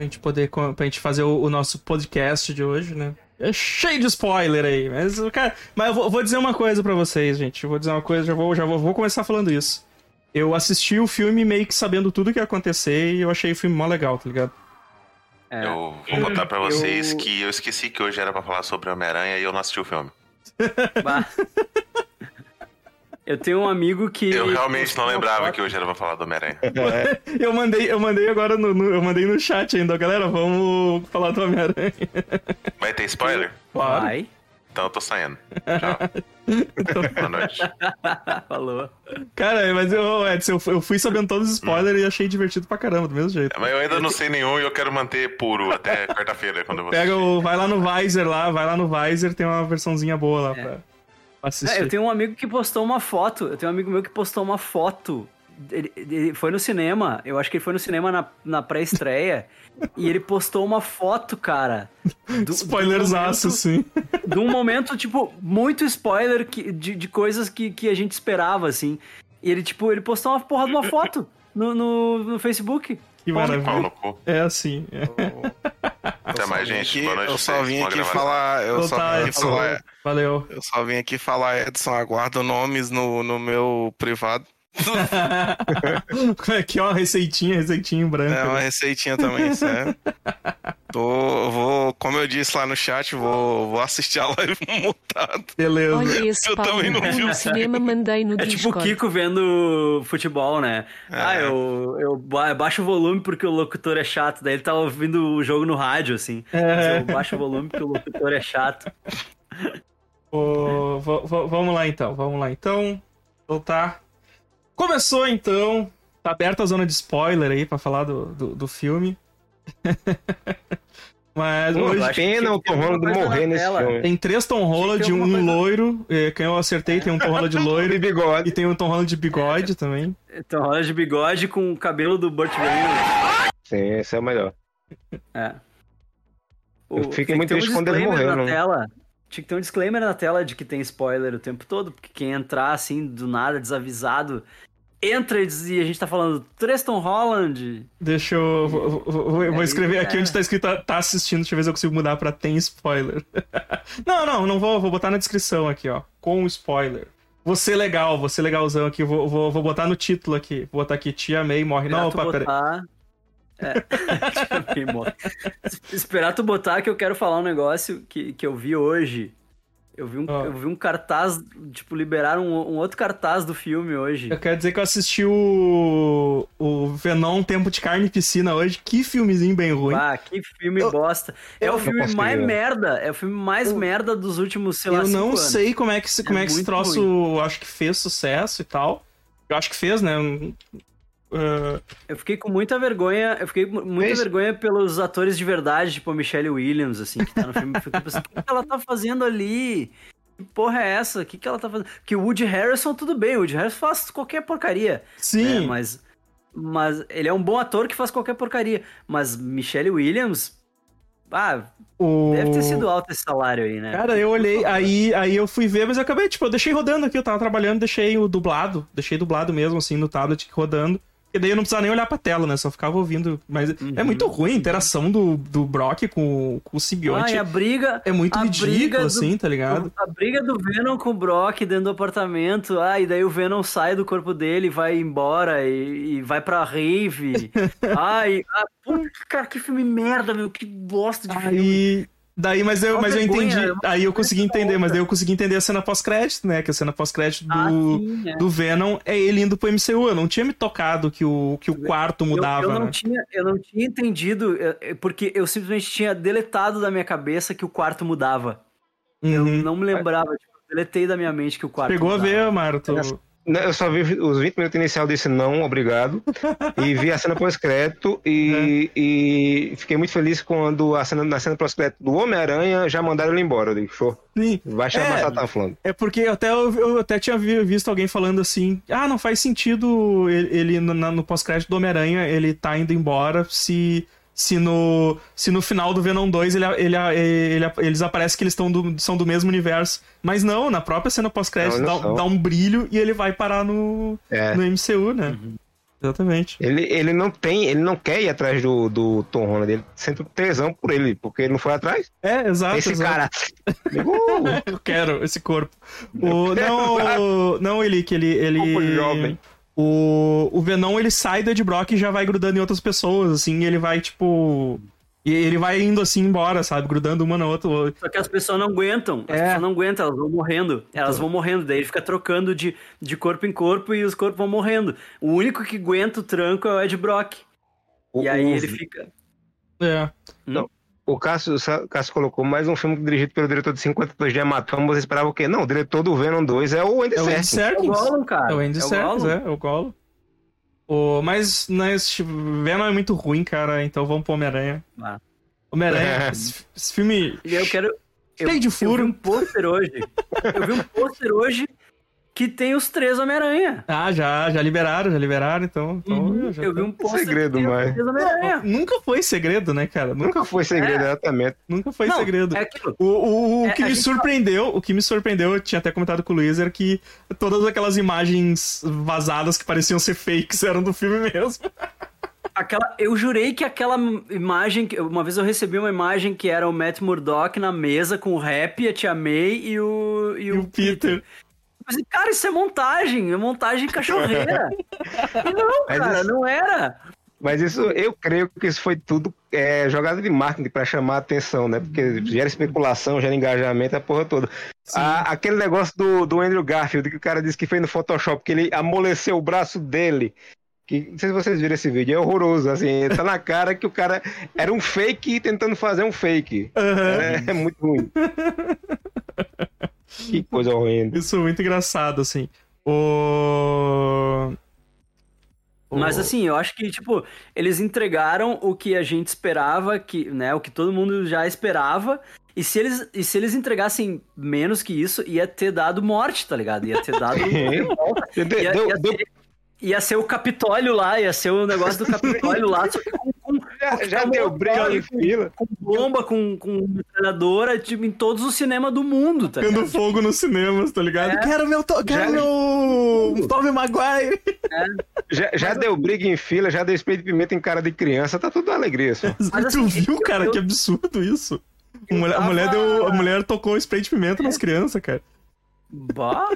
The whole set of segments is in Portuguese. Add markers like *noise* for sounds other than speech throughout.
Pra gente poder, pra gente fazer o, o nosso podcast de hoje, né? É cheio de spoiler aí, mas, cara, mas eu vou, vou dizer uma coisa para vocês, gente. Eu vou dizer uma coisa, já vou, já vou, vou começar falando isso. Eu assisti o filme meio que sabendo tudo que ia acontecer e eu achei o filme mó legal, tá ligado? É. Eu vou contar pra vocês eu... que eu esqueci que hoje era pra falar sobre Homem-Aranha e eu não assisti o filme. *laughs* Eu tenho um amigo que. Eu realmente não lembrava foto. que hoje era pra falar do Homem-Aranha. É. *laughs* eu, mandei, eu mandei agora no, no, Eu mandei no chat ainda, galera. Vamos falar do Homem-Aranha. Vai ter spoiler? Vai. Então eu tô saindo. Tchau. *laughs* Boa noite. *laughs* Falou. Cara, mas eu, Edson, eu fui sabendo todos os spoilers hum. e achei divertido pra caramba, do mesmo jeito. É, mas eu ainda não sei nenhum e eu quero manter puro até quarta-feira, quando você. Pega o. Vai lá no Visor lá, vai lá no Visor, tem uma versãozinha boa lá é. pra. É, eu tenho um amigo que postou uma foto. Eu tenho um amigo meu que postou uma foto ele, ele, foi no cinema, eu acho que ele foi no cinema na, na pré-estreia, *laughs* e ele postou uma foto, cara. Do, Spoilersaço, sim. De um momento, tipo, muito spoiler que, de, de coisas que, que a gente esperava, assim. E ele, tipo, ele postou uma porra de uma foto no, no, no Facebook. Que maravilha. É assim. Até mais, gente. Aqui, eu só vim aqui falar. Eu só vim aqui falar. Valeu. Eu só vim aqui falar, Edson, aguardo nomes no, no meu privado. *laughs* Aqui é uma receitinha, receitinha branca. É uma receitinha também, sério. *laughs* Tô, vou, como eu disse lá no chat, vou, vou assistir a live *laughs* mutado. Beleza. Olha esse eu também não vi o cinema, mandei no É Discord. tipo o Kiko vendo futebol, né? É. Ah, eu, eu baixo o volume porque o locutor é chato. Daí ele tá ouvindo o jogo no rádio, assim. É. Eu baixo o volume porque o locutor é chato. Oh, vamos lá então, vamos lá então. Voltar. Começou então. Tá aberta a zona de spoiler aí pra falar do, do, do filme. *laughs* Mas Pô, hoje. Pena o Tom Holland morrer nesse filme. Tem três Tom Holland, um coisa... loiro. Quem eu acertei tem um Tom Holland *laughs* loiro. e bigode. E tem um Tom Holland de bigode é. também. *laughs* Tom Holland de bigode com o cabelo do Burt Reynolds. Sim, esse é o melhor. É. O... Eu fiquei muito triste um quando ele morreu, na tela. Tinha que ter um disclaimer na tela de que tem spoiler o tempo todo, porque quem entrar assim do nada, desavisado, entra e a gente tá falando Treston Holland. Deixa eu. Vou, vou, vou escrever aqui é. onde tá escrito tá assistindo, deixa eu ver se eu consigo mudar pra tem spoiler. *laughs* não, não, não vou, vou botar na descrição aqui, ó. Com spoiler. Você legal, você legalzão aqui, vou, vou, vou botar no título aqui. Vou botar aqui, Tia May morre. Não, opa, botar... É. *laughs* Esperar tu botar que eu quero falar um negócio que, que eu vi hoje eu vi um, oh. eu vi um cartaz, tipo, liberaram um, um, outro cartaz do filme hoje. Eu quero dizer que eu assisti o, o Venom Tempo de Carne e Piscina hoje. Que filmezinho bem ruim. Ah, que filme eu, bosta. É o filme mais ver. merda. É o filme mais merda dos últimos, sei lá, Eu não anos. sei como é que, como é, é que esse troço, ruim. acho que fez sucesso e tal. Eu acho que fez, né? Uh... Eu fiquei com muita vergonha, eu fiquei com muita vergonha pelos atores de verdade, tipo a Michelle Williams, assim, que tá no filme. Eu fiquei pensando, o que, ela tá fazendo ali? Que porra é essa? O que, que ela tá fazendo? Porque o Woody Harrison, tudo bem, o Woody Harrison faz qualquer porcaria. Sim. Né? Mas, mas ele é um bom ator que faz qualquer porcaria. Mas Michelle Williams. Ah, o... deve ter sido alto esse salário aí, né? Cara, eu olhei, aí, aí eu fui ver, mas eu acabei, tipo, eu deixei rodando aqui, eu tava trabalhando, deixei o dublado, deixei dublado mesmo, assim, no tablet rodando. E daí eu não precisava nem olhar pra tela, né? Só ficava ouvindo. Mas uhum. é muito ruim a interação do, do Brock com, com o simbionte. Ah, a briga. É muito ridículo, assim, tá ligado? A briga do Venom com o Brock dentro do apartamento. Ah, e daí o Venom sai do corpo dele, vai embora e, e vai pra rave. *laughs* Ai, ah, puta, cara, que filme merda, meu. Que bosta de Aí... filme. Daí, mas eu, mas eu entendi. Aí eu consegui entender, mas daí eu consegui entender a cena pós-crédito, né? Que a cena pós-crédito do, ah, sim, é. do Venom é ele indo pro MCU. Eu não tinha me tocado que o, que o quarto mudava. Eu, eu não, né? tinha, eu não tinha entendido, porque eu simplesmente tinha deletado da minha cabeça que o quarto mudava. Uhum. Eu não me lembrava, tipo, deletei da minha mente que o quarto Pegou mudava. a ver, Marto. Eu só vi os 20 minutos inicial desse não, obrigado. e vi a cena pós-crédito e, é. e fiquei muito feliz quando a cena, na cena pós-crédito do Homem-Aranha já mandaram ele embora. Eu digo, show. Sim. Vai chamar é, Satan falando. É porque até eu, eu, até tinha visto alguém falando assim: ah, não faz sentido ele, ele no, no pós-crédito do Homem-Aranha ele tá indo embora se se no, se no final do Venom 2 ele, ele, ele, eles aparecem que eles do, são do mesmo universo. Mas não, na própria cena pós-crédito dá, dá, um brilho e ele vai parar no, é. no MCU, né? Uhum. Exatamente. Ele, ele não tem, ele não quer ir atrás do, do Tom Holland, ele sente tesão por ele, porque ele não foi atrás. É, exato. Esse exato. cara. *laughs* Eu quero esse corpo. O, não, não, ele que ele. ele Corpo jovem. O, o Venom ele sai do Ed Brock e já vai grudando em outras pessoas, assim, e ele vai, tipo. E ele vai indo assim embora, sabe? Grudando uma na outra. Só que as pessoas não aguentam. As É. pessoas não aguentam, elas vão morrendo. Elas vão morrendo. Daí ele fica trocando de, de corpo em corpo e os corpos vão morrendo. O único que aguenta o tranco é o Ed Brock. O- E aí ele fica. É. O Cássio, o Cássio colocou mais um filme dirigido pelo diretor de 50 Tons de Hematoma. Você esperava o quê? Não, o diretor do Venom 2 é o Andy É o Andy Serkis. É o Serkis. Gollum, cara. É o Andy Serkis, Gollum. é, é o Gollum. O, mas, mas Venom é muito ruim, cara, então vamos pro Homem-Aranha. Ah. Homem-Aranha, É. *laughs* esse, esse filme E eu quero. Eu, cheio de eu vi furo. um pôster hoje. Eu vi um pôster hoje que tem os três Homem-Aranha. Ah, já, já liberaram, já liberaram, então. então Uhum, já eu vi tá- um pôster segredo, que tem os mas-. Nunca foi segredo, né, cara? Nunca, Nunca foi segredo, exatamente. nunca foi Não, segredo. É aquilo. O, o, o É, que me surpreendeu, o que me surpreendeu, eu tinha até comentado com o Luiz, era que todas aquelas imagens vazadas que pareciam ser fakes eram do filme mesmo. Aquela, eu jurei que aquela imagem. que- Uma vez eu recebi uma imagem que era o Matt Murdock na mesa com o Rap, a Tia May e o, e E o o Peter. Pensei, cara, isso é montagem, é montagem cachorreira. e *laughs* não, cara, isso- não era. Mas isso, eu creio que isso foi tudo é, jogada de marketing pra chamar a atenção, né? Porque gera especulação, gera engajamento, a porra toda. A- aquele negócio do, do Andrew Garfield, que o cara disse que fez no Photoshop, que ele amoleceu o braço dele. Que, não sei se vocês viram esse vídeo, é horroroso, assim, tá na cara que o cara era um fake tentando fazer um fake. Aham. É, é muito ruim. *laughs* que coisa horrenda. Isso é muito engraçado, assim. O. Mas assim, eu acho que, tipo, eles entregaram o que a gente esperava, que, né, o que todo mundo já esperava. E se eles, e se eles entregassem menos que isso, ia ter dado morte, tá ligado? Ia ter dado. *laughs* Deu- ia, ia ser, ia ser o Capitólio lá, ia ser o negócio do Capitólio lá, só que com, já já deu briga em fila. com bomba, com, com metralhadora, tipo, em todos os cinemas do mundo, tá ligado? fogo nos cinemas, tá ligado? É. Quero meu, to... quero Já- meu Tobey Maguire. Já, já deu briga em fila, já deu spray de pimenta em cara de criança, tá tudo alegria só. Mas, tu assim, viu, eu- cara? eu- Que absurdo isso. A mulher, a, tava- mulher deu, a mulher tocou spray de pimenta nas crianças, cara. Bah.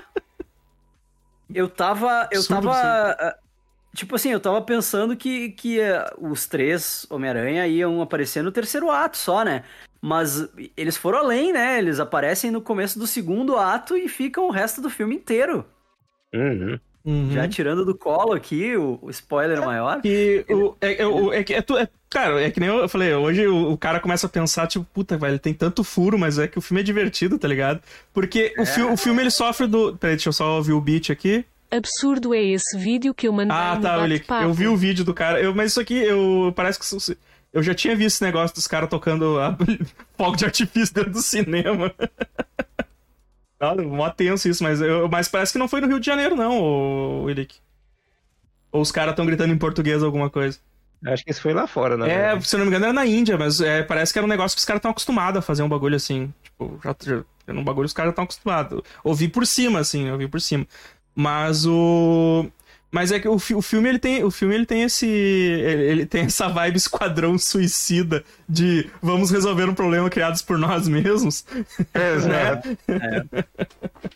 Eu tava. Eu Absurdo, tava. ah, Tipo assim, eu tava pensando que, que ah, os três Homem-Aranha iam aparecer no terceiro ato só, né? Mas eles foram além, né? Eles aparecem no começo do segundo ato e ficam o resto do filme inteiro. Uhum. Uhum. Já tirando do colo aqui o, o spoiler maior. Que o, é, é, o- é, que é, é- cara, é que nem eu falei, hoje o, o cara começa a pensar, tipo, puta, velho, tem tanto furo, mas é que o filme é divertido, tá ligado? Porque o, fi, o filme ele sofre do. Peraí, deixa eu só ouvir o beat aqui. Absurdo é esse vídeo que eu mandei Ah, no tá, bate-papo. eu vi o vídeo do cara. Eu, mas isso aqui, eu parece que. Eu já tinha visto esse negócio dos caras tocando a- *laughs* fogo de artifício dentro do cinema. *laughs* Ah, mó tenso isso, mas, eu- mas parece que não foi no Rio de Janeiro, não, o Willick. Ou os caras estão gritando em português alguma coisa. Acho que isso foi lá fora, né? É, se eu não me engano, era na Índia, mas é, parece que era um negócio que os caras estão acostumados a fazer um bagulho assim. Tipo, já, já, um bagulho que os caras estão acostumados. Ouvi por cima, assim, ouvi por cima. Mas o. Mas é que o, o filme ele tem, o filme ele tem esse, ele, ele tem essa vibe esquadrão suicida de vamos resolver um problema criados por nós mesmos. *laughs* Exato.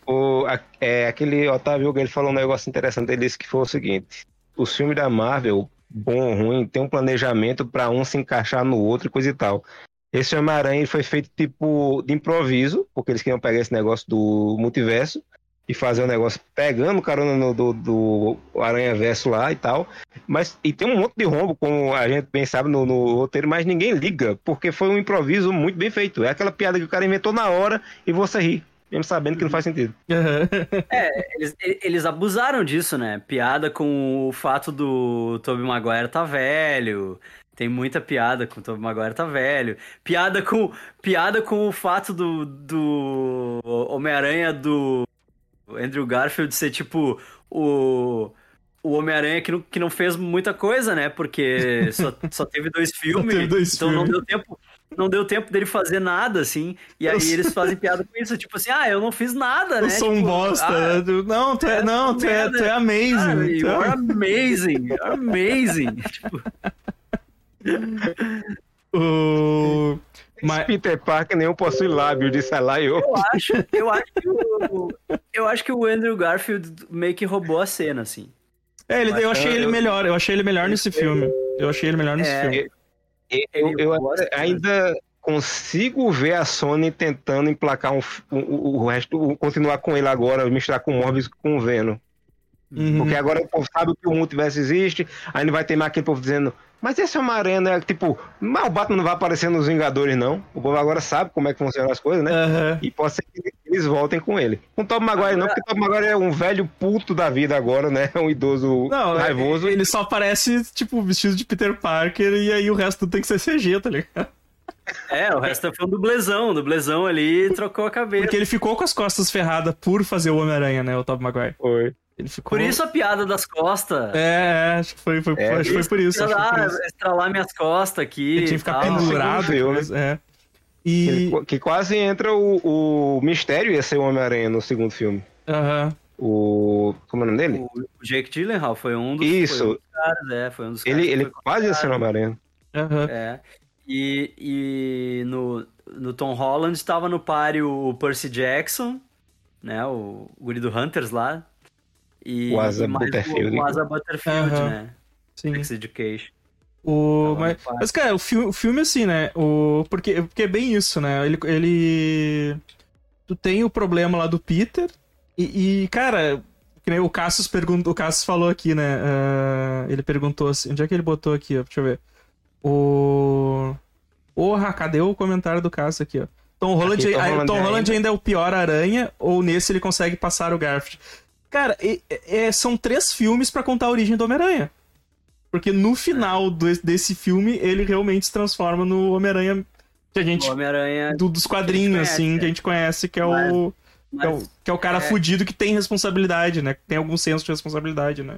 O, a- é, aquele Otávio ele falou um negócio interessante. Ele disse que foi o seguinte: os filmes da Marvel, bom ou ruim, tem um planejamento pra um se encaixar no outro e coisa e tal. Esse Homem-Aranha foi feito tipo de improviso, porque eles queriam pegar esse negócio do multiverso e fazer o negócio pegando carona no, do, do Aranha Verso lá e tal. Mas e tem um monte de rombo, como a gente bem sabe no, no roteiro, mas ninguém liga, porque foi um improviso muito bem feito. É aquela piada que o cara inventou na hora e você ri, mesmo sabendo que não faz sentido. Eles, eles abusaram disso, né? Piada com o fato do Tobey Maguire tá velho. Tem muita piada com o Tobey Maguire tá velho. Piada com, piada com o fato do, do Homem-Aranha do Andrew Garfield ser tipo o, o Homem-Aranha que não, que não fez muita coisa, né? Porque *laughs* só, só teve dois filmes. teve dois então não filmes. deu tempo. não deu tempo dele fazer nada, assim. E aí eles fazem piada com isso, tipo assim, ah, eu não fiz nada, né? Eu sou tipo, um bosta. ah, não, tu é, não, tu é, tu é amazing. ah, tu é- you're *laughs* amazing, amazing. *laughs* tipo, O... Mas, Peter Parker nenhum possui lábio, disse a Laio. eu acho, eu acho que o, eu acho que o Andrew Garfield meio que roubou a cena, assim. é, ele, eu achei ele eu- melhor. Eu achei ele melhor nesse filme. Eu achei ele melhor nesse É, filme. Eu, eu Eu ainda consigo ver a Sony tentando emplacar um, o, o- resto, continuar com ele agora, misturar com o Morbius e com o Venom. Uhum. Porque agora o povo sabe que o multiverso existe, aí não vai ter mais aquele povo dizendo, mas esse Homem-Aranha, né? Tipo, mas o Batman não vai aparecer nos Vingadores, não. O povo agora sabe como é que funcionam as coisas, né? Aham. E pode ser que eles voltem com ele. Com o Tom Maguire não, porque o Tom Maguire é um velho puto da vida agora, né? *laughs* Um idoso Não, raivoso. ele só aparece, tipo, vestido de Peter Parker e aí o resto tem que ser CG, tá ligado? É, o resto foi um dublezão, o dublezão ali trocou a cabeça. Porque ele ficou com as costas ferradas por fazer o Homem-Aranha, né, o Tobey Maguire. Foi. Ele ficou... Por isso a piada das costas. É, é, acho que foi, foi, É, acho que foi por isso. Acho que foi por isso. estralar minhas costas aqui. Ele tinha que ficar tal. pendurado. Filme. é. E... Ele- que quase entra o, o mistério ia ser o Homem-Aranha no segundo filme. Aham. O. Como é o nome dele? O Jake Gyllenhaal foi um dos, Isso. foi um dos caras, é, foi um dos Ele, que ele foi quase ia ser o Homem-Aranha. Aham. É. E, e no, no Tom Holland estava no páreo o Percy Jackson, né? O, o guri do Hunters lá. E, O Asa e Butterfield. O, o Asa Butterfield, Aham. né? Sim. Sex Education. O, mas, mas, cara, o filme, o filme assim, né? O, porque, porque é bem isso, né? Ele, ele. Tu tem o problema lá do Peter. E, e, cara, que nem o Cassius perguntou. O Cassius falou aqui, né? ah, ele perguntou assim. Onde é que ele botou aqui, ó? Deixa eu ver. O. Porra, cadê o comentário do Cassius aqui, ó? Tom Holland, Aqui, Tom Holland Tom ainda. Holland ainda é o pior aranha, ou nesse ele consegue passar o Garfield. Cara, e- é- são três filmes pra contar a origem do Homem-Aranha. Porque no final do- desse filme, ele realmente se transforma no Homem-Aranha que a gente. Homem-Aranha. do- dos quadrinhos, conhece, assim, é. que a gente conhece, que é Mas- o. Que é o, Mas que é o cara é- fudido que tem responsabilidade, né? Que tem algum senso de responsabilidade, né?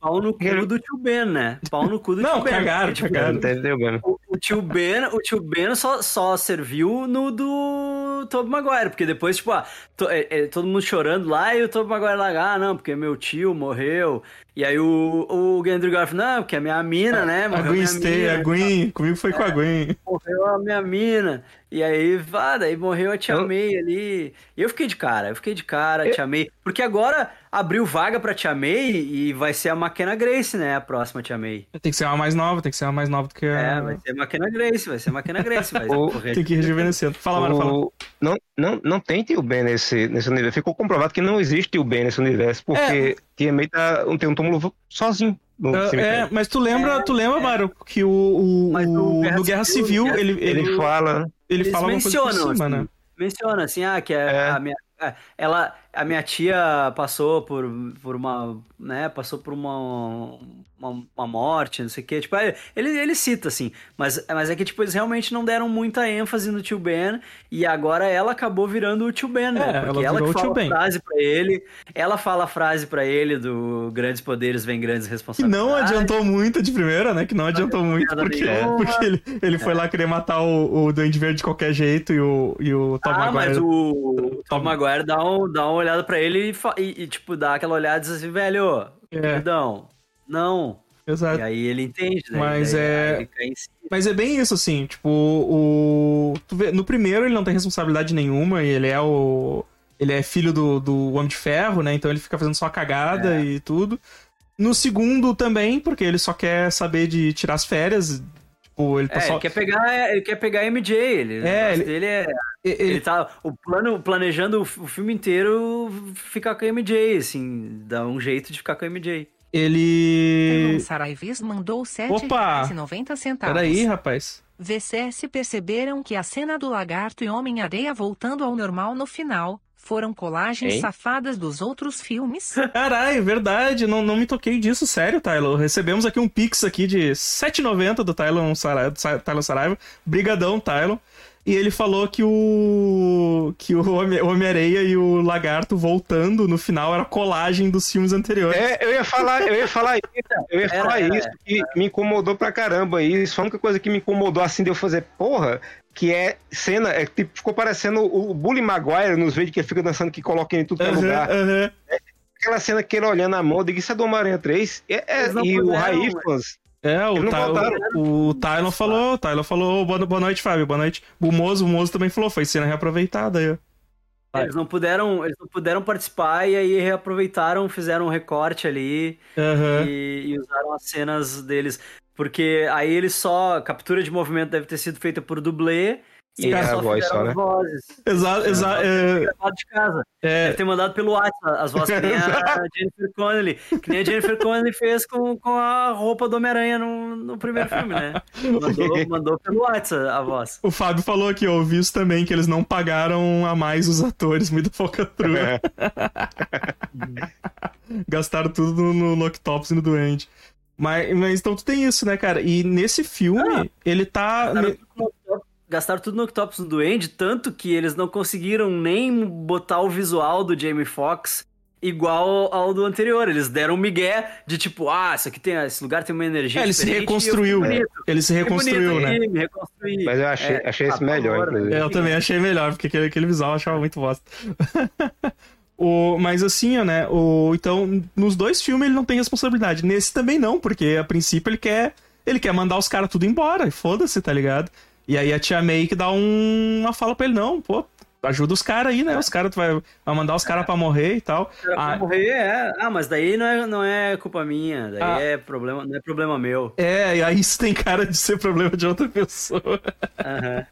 Pau no cu do tio Ben, né? Pau no cu do *laughs* Não, tio Ben. cagaram, tipo, cagaram. Entendeu, mano? O, o tio Ben, o tio Ben só, só serviu no do Tobey Maguire, porque depois, tipo, ah, to- é- é, todo mundo chorando lá e o Tobey Maguire lá, ah, não, porque meu tio morreu. E aí o, o Andrew Garfield, não, porque a minha mina, né, A Gwen Stay, a Gwen. Comigo foi com a Gwen. morreu a minha mina. E aí, vá, daí morreu a Tia Eu- May ali. E eu fiquei de cara, eu fiquei de cara, Eu- Tia May. Porque agora abriu vaga pra Tia May e vai ser a McKenna Grace, né, a próxima Tia May. Tem que ser uma mais nova, tem que ser uma mais nova do que a. É, vai ser a McKenna Grace, vai ser a McKenna Grace. Vai *laughs* O-. Tem que ir rejuvenescendo. Fala, mano, fala. Não, não, não tem tio Ben nesse, nesse universo. Ficou comprovado que não existe tio Ben nesse universo, porque Tia May tá, tem um túmulo sozinho Ah, É, mas tu lembra, tu lembra, Mário, que o, o, Mas no o- Guerra no Guerra Civil, Civil, ele, Ele ele, fala. ele Eles fala uma coisa por cima, assim, né? Menciona, assim, ah, que a, É. a minha. é, Ela, a minha tia passou por, por uma, né, passou por uma, uma, uma morte, não sei o quê, tipo, é, ele, ele cita, assim, mas, mas é que, tipo, eles realmente não deram muita ênfase no tio Ben, e agora ela acabou virando o tio Ben, né, É, porque ela ela, que fala a frase pra ele, ela fala a frase pra ele do grandes poderes vem grandes Que responsabilidades. não adiantou muito de primeira, né? Que não adiantou muito, porque, nenhuma. porque ele, ele foi lá querer matar o, o Duende Verde de qualquer jeito e o, e o Tom ah, Maguire. mas o, o Tom Maguire dá, um, dá uma olhada pra ele e, e- e, tipo, dá aquela olhada e diz assim, velho, É. perdão, não. Exato. E aí ele entende, né? Mas é- si. Mas é bem isso, assim, tipo, o. vê, no primeiro ele não tem responsabilidade nenhuma, e ele é o. Ele é filho do, do Homem de Ferro, né? Então ele fica fazendo só cagada É. e tudo. No segundo também, porque ele só quer saber de tirar as férias. Tipo, ele tá É, só. ele quer pegar, ele quer pegar a MJ, ele, o É, ele- dele é, ele- ele tá o plano planejando o, filme inteiro ficar com a MJ, assim, dá um jeito de ficar com a MJ. Ele. Saraivis mandou Opa! 7,90 Peraí, rapaz. VCS perceberam que a cena do lagarto e Homem-Areia voltando ao normal no final foram colagens Hein? safadas dos outros filmes? *laughs* Caralho, verdade, não, não me toquei disso, sério, Tylon. Recebemos aqui um pix aqui de 7,90 do Tylon, Tylon Saraiva. Brigadão, Tylon. E ele falou que o que o Homem- o Homem-Areia e o Lagarto voltando no final era colagem dos filmes anteriores. É, eu ia falar, eu ia falar isso, eu ia Era, falar era, isso, que me incomodou pra caramba isso. Foi a única coisa que me incomodou assim de eu fazer, porra, que é cena, é tipo, ficou parecendo o Bully Maguire nos vídeos que ele fica dançando, que coloca em tudo que é Aham, lugar. aham. Aquela cena que ele olhando a mão, eu digo, isso é do Homem-Aranha 3. É, é, e o Raífas, É, o, Ty- o, o Tylon falou, o Tylon falou, boa, boa noite, Fábio, boa noite. O Mozo, o Mozo também falou, foi cena reaproveitada aí, ó. Eles não puderam, eles não puderam participar e aí reaproveitaram, fizeram um recorte ali Aham. e, e usaram as cenas deles. Porque aí eles só. Captura de movimento deve ter sido feita por dublê. E Sim, eles é a só voz fizeram só, né? as vozes. Exato, exato. É, de casa. é, Deve ter mandado pelo WhatsApp as vozes que nem a *laughs* Jennifer Connelly. Que nem a Jennifer Connelly fez com, com a roupa do Homem-Aranha no, no primeiro filme, né? Mandou, mandou pelo WhatsApp a voz. o Fábio falou aqui, eu vi isso também, que eles não pagaram a mais os atores, muita falcatrua. É. *laughs* Gastaram tudo no, no Octopus e no Duende. Mas, mas então tu tem isso, né, cara? E nesse filme, ele tá. Gastaram tudo no Octopus- Gastaram tudo no Octopus no Duende, tanto que eles não conseguiram nem botar o visual do Jamie Foxx igual ao do anterior. Eles deram um migué de tipo, ah, isso aqui tem, esse lugar tem uma energia É, ele se reconstruiu. bonito, Ele se reconstruiu, bonito né? Me reconstruí. Mas eu achei, É, achei esse ah, melhor. É, Eu também achei melhor, porque aquele, aquele visual eu achava muito bosta. *laughs* o, mas assim, né? O, então, nos dois filmes ele não tem responsabilidade. Nesse também não, porque a princípio ele quer. Ele quer mandar os caras tudo embora, e foda-se, tá ligado? E aí a tia May que dá um, uma fala pra ele, não, pô, ajuda os caras aí, né? Os caras, tu vai, vai mandar os caras pra morrer e tal. Pra Ah, morrer, é. Ah, mas daí não é, não é culpa minha, daí Ah. é problema, não é problema meu. é, e aí isso tem cara de ser problema de outra pessoa. Aham.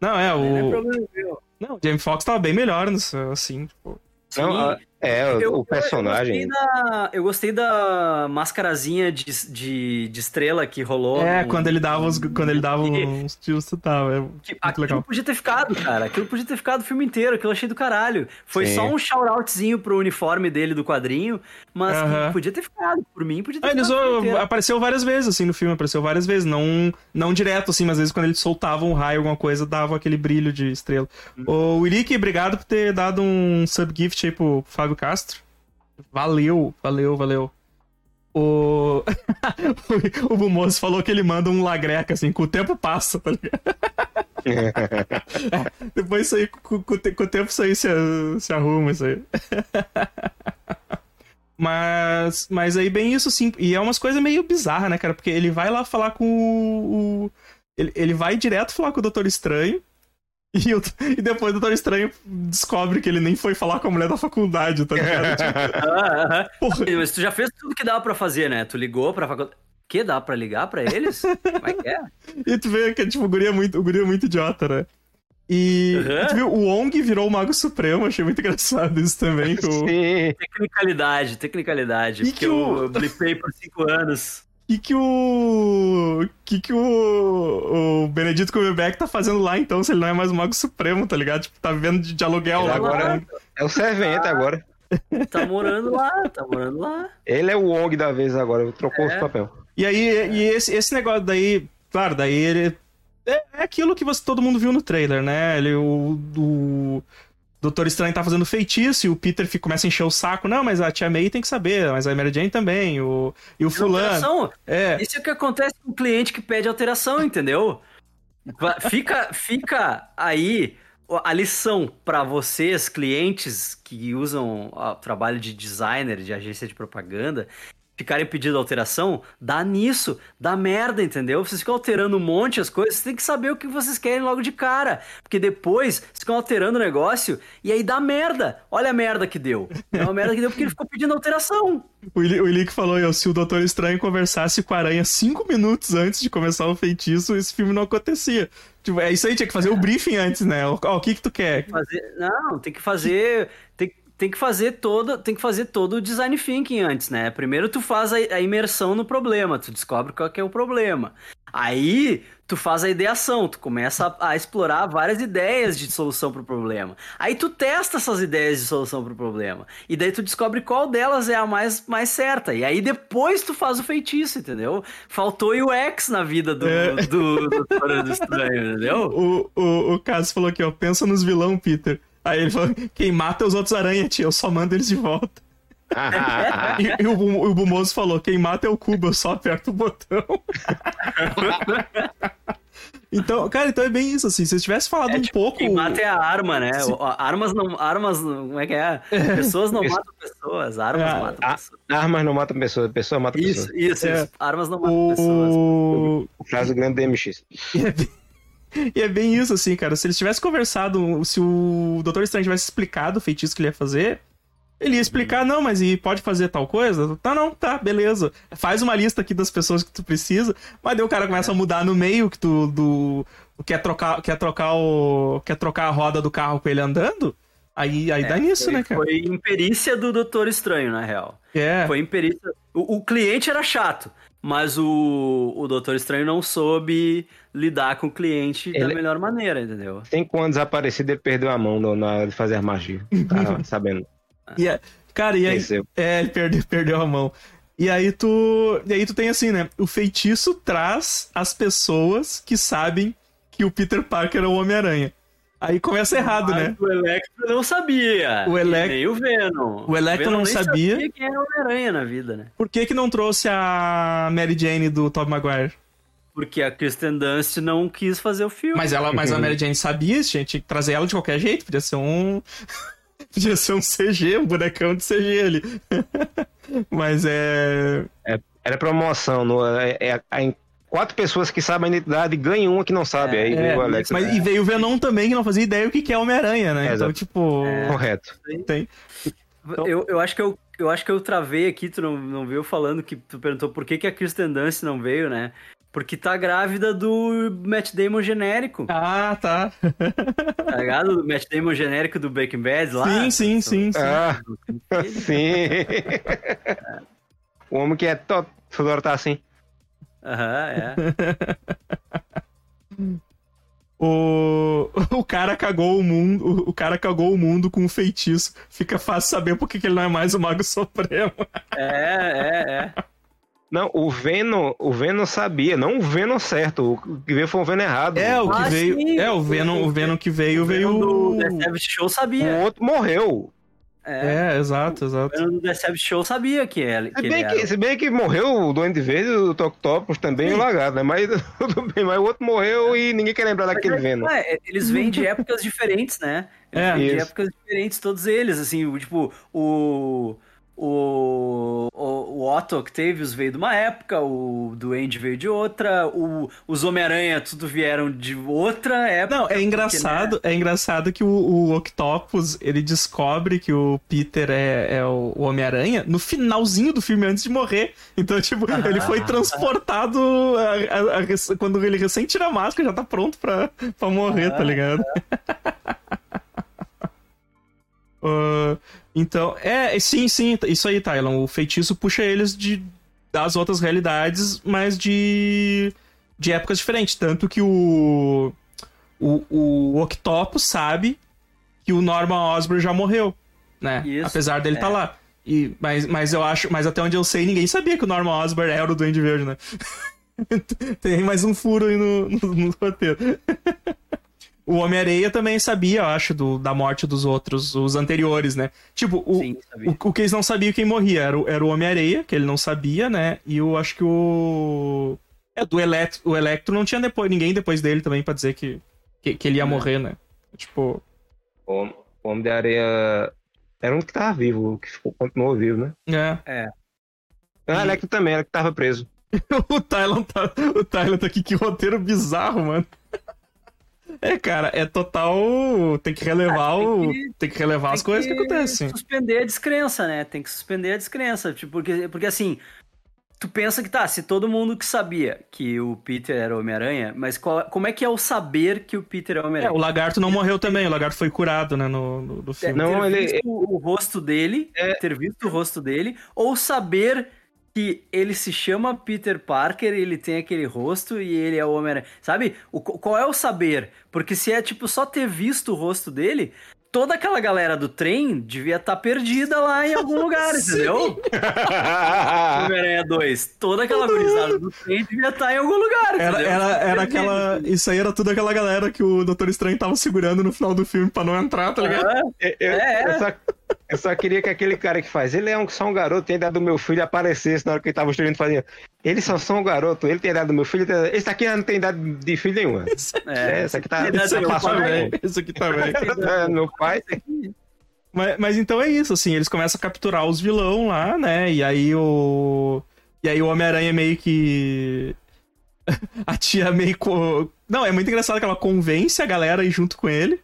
Não, é, Não é o. problema meu. Não, o Jamie Foxx tava bem melhor, nisso, assim, tipo. Não, é, Eu- o personagem. Eu gostei da, eu gostei da mascarazinha de, de, de estrela que rolou. É, no- quando ele dava os, quando ele dava E- uns tiros, tu tava. É que- aquilo legal. podia ter ficado, cara. Aquilo podia ter ficado o filme inteiro. Aquilo eu achei do caralho. Foi Sim. só um shout-outzinho pro uniforme dele do quadrinho, mas que Aham. podia ter ficado. Por mim, podia ter Ah, ficado. usou, apareceu várias vezes, assim, no filme, apareceu várias vezes, não, não direto, assim, mas às vezes quando ele soltava um raio, alguma coisa, dava aquele brilho de estrela. Ô, Willick, obrigado por ter dado um subgift aí pro Fábio Castro. Valeu, valeu, valeu. O. *laughs* o Bumoso falou que ele manda um lagreca, assim, com o tempo passa, tá ligado? *laughs* Depois isso aí, com, com o te- com o tempo isso aí se, se arruma, isso aí. *laughs* Mas, mas aí bem isso sim. E é umas coisas meio bizarras, né, cara? Porque ele vai lá falar com o. o- ele, ele vai direto falar com o Doutor Estranho. *laughs* E, o- e depois o Doutor Estranho descobre que ele nem foi falar com a mulher da faculdade, tá ligado? *laughs* Tipo, Ah. Mas tu já fez tudo que dava pra fazer, né? Tu ligou pra faculdade. Que dá pra ligar pra eles? Como é que é? *laughs* E tu vê que tipo, o guri é muito, o guri é muito idiota, né? E, Uhum. tu viu, o Wong virou o Mago Supremo, achei muito engraçado isso também. com Sim. Tecnicalidade, tecnicalidade. E porque que o- eu blipei por cinco anos. Que que o. que que o. O Benedito Cumberbatch tá fazendo lá então, se ele não é mais o Mago Supremo, tá ligado? Tipo, tá vivendo de, de aluguel lá agora- É o servente agora. Tá morando lá, tá morando lá. Ele é o Wong da vez agora, trocou É. os papel. E aí, e esse, esse negócio daí, claro, daí ele. É, é aquilo que você, todo mundo viu no trailer, né? Ele, o, o Doutor Estranho tá fazendo feitiço e o Peter fica, começa a encher o saco. Não, mas a Tia May tem que saber, mas a Mary Jane também, o, e o fulano. Alteração. É, Isso é o que acontece com o cliente que pede alteração, entendeu? Fica, fica aí a lição para vocês, clientes que usam o trabalho de designer, de agência de propaganda, ficarem pedindo alteração, dá nisso, dá merda, entendeu? Vocês ficam alterando um monte as coisas, vocês têm que saber o que vocês querem logo de cara, porque depois vocês ficam alterando o negócio e aí dá merda. Olha a merda que deu. É uma merda que deu porque ele ficou pedindo alteração. *laughs* o Ili- o Ilick falou aí, ó, se o Doutor Estranho conversasse com a aranha cinco minutos antes de começar o feitiço, esse filme não acontecia. Tipo, é isso aí, tinha que fazer o briefing antes, né? Ó, ó, o que que tu quer? fazer. Não, tem que fazer. Tem, que fazer todo, tem que fazer todo o design thinking antes, né? Primeiro tu faz a, a imersão no problema, tu descobre qual que é o problema. Aí tu faz a ideação, tu começa a, a explorar várias ideias de solução pro problema. Aí tu testa essas ideias de solução pro problema. E daí tu descobre qual delas é a mais, mais certa. E aí depois tu faz o feitiço, entendeu? Faltou o X na vida do, É. do, do, do, do estranho, entendeu? *laughs* O, o, o Caso falou aqui, ó, pensa nos vilão, Peter. Aí ele falou, quem mata é os outros aranha, tia, eu só mando eles de volta. *laughs* E, e o, o Bumoso falou, quem mata é o Cubo, eu só aperto o botão. *laughs* Então, cara, então é bem isso, assim. Se eu tivesse falado É, um tipo, pouco. Quem mata é a arma, né? O- Armas não. Armas. não- Como é que é? Pessoas não matam pessoas, armas É, matam a- pessoas. Armas não matam pessoas, pessoas matam Isso, pessoas. isso, É. isso. Armas não matam pessoas. *laughs* O... Frase grande do MX. *laughs* E é, bem... é isso, assim, cara. Se eles tivessem conversado, se o Doutor Estranho tivesse explicado o feitiço que ele ia fazer, ele ia explicar, não, mas e pode fazer tal coisa? Tá, não, tá, beleza. Faz uma lista aqui das pessoas que tu precisa, mas daí o cara começa a mudar no meio que tu do. Quer trocar, quer trocar o. Quer trocar a roda do carro com ele andando? Aí, aí dá nisso, Foi- né, cara? Foi imperícia do Doutor Estranho, na real. É. Foi imperícia. O, o cliente era chato, mas o, o Doutor Estranho não soube lidar com o cliente da Ele- melhor maneira, entendeu? Cinco anos desaparecido, ele perdeu a mão na hora de fazer a magia. Tá *laughs* sabendo. E é- cara, e aí. É, ele perdeu, perdeu a mão. E aí tu. E aí tu tem assim, né? O feitiço traz as pessoas que sabem que o Peter Parker é o Homem-Aranha. Aí começa errado, né? O Electro não sabia. O Elec- nem o Venom. O Electro Venom não nem sabia. quem era o Homem-Aranha na vida, né? Por que que não trouxe a Mary Jane do Tobey Maguire? Porque a Kristen Dunst não quis fazer o filme. Mas ela, mas a *laughs* Mary Jane sabia, tinha, tinha que trazer ela de qualquer jeito, podia ser um *laughs* podia ser um CG, um bonecão de CG ali. *laughs* mas é Era promoção. No, é, é- é- quatro pessoas que sabem a identidade ganham uma que não sabe. aí é, veio o Alex. mas e veio o Venom também que não fazia ideia o que é Homem-Aranha, né? É, então, tipo, Correto. tem Eu, eu acho que eu, eu acho que eu travei aqui, tu não, não viu falando que tu perguntou por que, que a Kristen Dunst não veio, né? Porque tá grávida do Matt Damon genérico, Ah, tá. tá ligado? Do Matt Damon genérico do Breaking Bad lá. Sim, sim, sim, sim. Ah, sim. *laughs* *laughs* o homem que é top. Toda hora tá assim. Aham, é. *laughs* O... o cara cagou o mundo. O cara cagou o mundo com um feitiço. Fica fácil saber por que ele não é mais o Mago Supremo. É, é, é. Não, o Venom, o Venom sabia, não o Venom certo, o que veio foi o Venom errado. É, o que Ah, veio. sim. É, o Venom, o Venom que veio, veio. O The Savage Show O sabia. outro morreu. É. É, exato, O exato. The Savage Show sabia que ele, que Se ele bem era. que, se bem que morreu o Duende Verde, o Toctopus também e o Lagarto, né? Mas *laughs* tudo bem, mas o outro morreu e ninguém quer lembrar daquele Mas, Venom. é, eles vêm de épocas diferentes, né? Eles É. vêm de épocas diferentes, todos eles, assim, o, tipo, o, o, o, o Octavius veio de uma época, o Duende veio de outra, o, os Homem-Aranha tudo vieram de outra época. Não, é porque, engraçado, é engraçado que o, o Octopus, ele descobre que o Peter é, é o Homem-Aranha no finalzinho do filme, antes de morrer. Então, tipo, ele foi transportado a- a- a quando ele recém tira a máscara, já tá pronto pra, pra morrer, tá ligado? Ah, *laughs* então, é, sim, sim, isso aí, Tylon. O feitiço puxa eles de das outras realidades, mas de de épocas diferentes, tanto que o o, o Octopus sabe que o Norman Osborn já morreu, né? Isso, Apesar dele é. tá lá. E, mas, mas eu acho, mas até onde eu sei, ninguém sabia que o Norman Osborn era o Duende Verde, né? *laughs* Tem mais um furo aí no, no, no roteiro. *laughs* O Homem-Areia também sabia, eu acho, do, da morte dos outros, os anteriores, né? Tipo, o, Sim, sabia. o, o que eles não sabiam quem morria era o, era o Homem-Areia, que ele não sabia, né? E eu acho que o. É, do Electro, o Electro não tinha depois, ninguém depois dele também pra dizer que, que, que ele ia É. morrer, né? Tipo. O Homem- o Homem de Areia era um que tava vivo, que ficou, continuou vivo, né? É. Ah, E- Electro também, era que tava preso. *laughs* o Tylon tá. O Tylon tá aqui, que roteiro bizarro, mano. É, cara, é total. Tem que relevar Ah, tem o. que- Tem que relevar as Tem coisas que acontecem. Suspender a descrença, né? Tem que suspender a descrença. Tipo, porque, porque assim, tu pensa que tá, se todo mundo que sabia que o Peter era o Homem-Aranha, mas qual- como é que é o saber que o Peter é o É, Homem-Aranha? o lagarto não morreu também, o lagarto foi curado, né, no, no, no filme. Não, ter ele- visto o rosto dele, É. ter visto o rosto dele, ou saber que ele se chama Peter Parker, ele tem aquele rosto e ele é o Homem-Aranha. Sabe? O, qual é o saber? Porque se é tipo só ter visto o rosto dele, toda aquela galera do trem devia estar perdida lá em algum *laughs* lugar, entendeu? *laughs* Homem-Aranha 2. Toda aquela gurizada do trem devia estar em algum lugar, Era, entendeu? era, era aquela. Isso aí era tudo aquela galera que o Doutor Estranho tava segurando no final do filme pra não entrar, tá ligado? Eu- É, é. eu só, Eu só queria que aquele cara que faz, ele é um, só um garoto, tem idade do meu filho, aparecesse na hora que ele tava estudando fazia. Ele só só um garoto, ele tem idade do meu filho. Tem... Esse aqui não tem idade de filho nenhuma. É, esse aqui tá. Esse aqui também. Esse aqui também. *laughs* É, meu pai. Mas, mas então é isso, assim, eles começam a capturar os vilão lá, né? E aí o. E aí o Homem-Aranha meio que. *laughs* a tia meio. Co... Não, é muito engraçado que ela convence a galera ir junto com ele.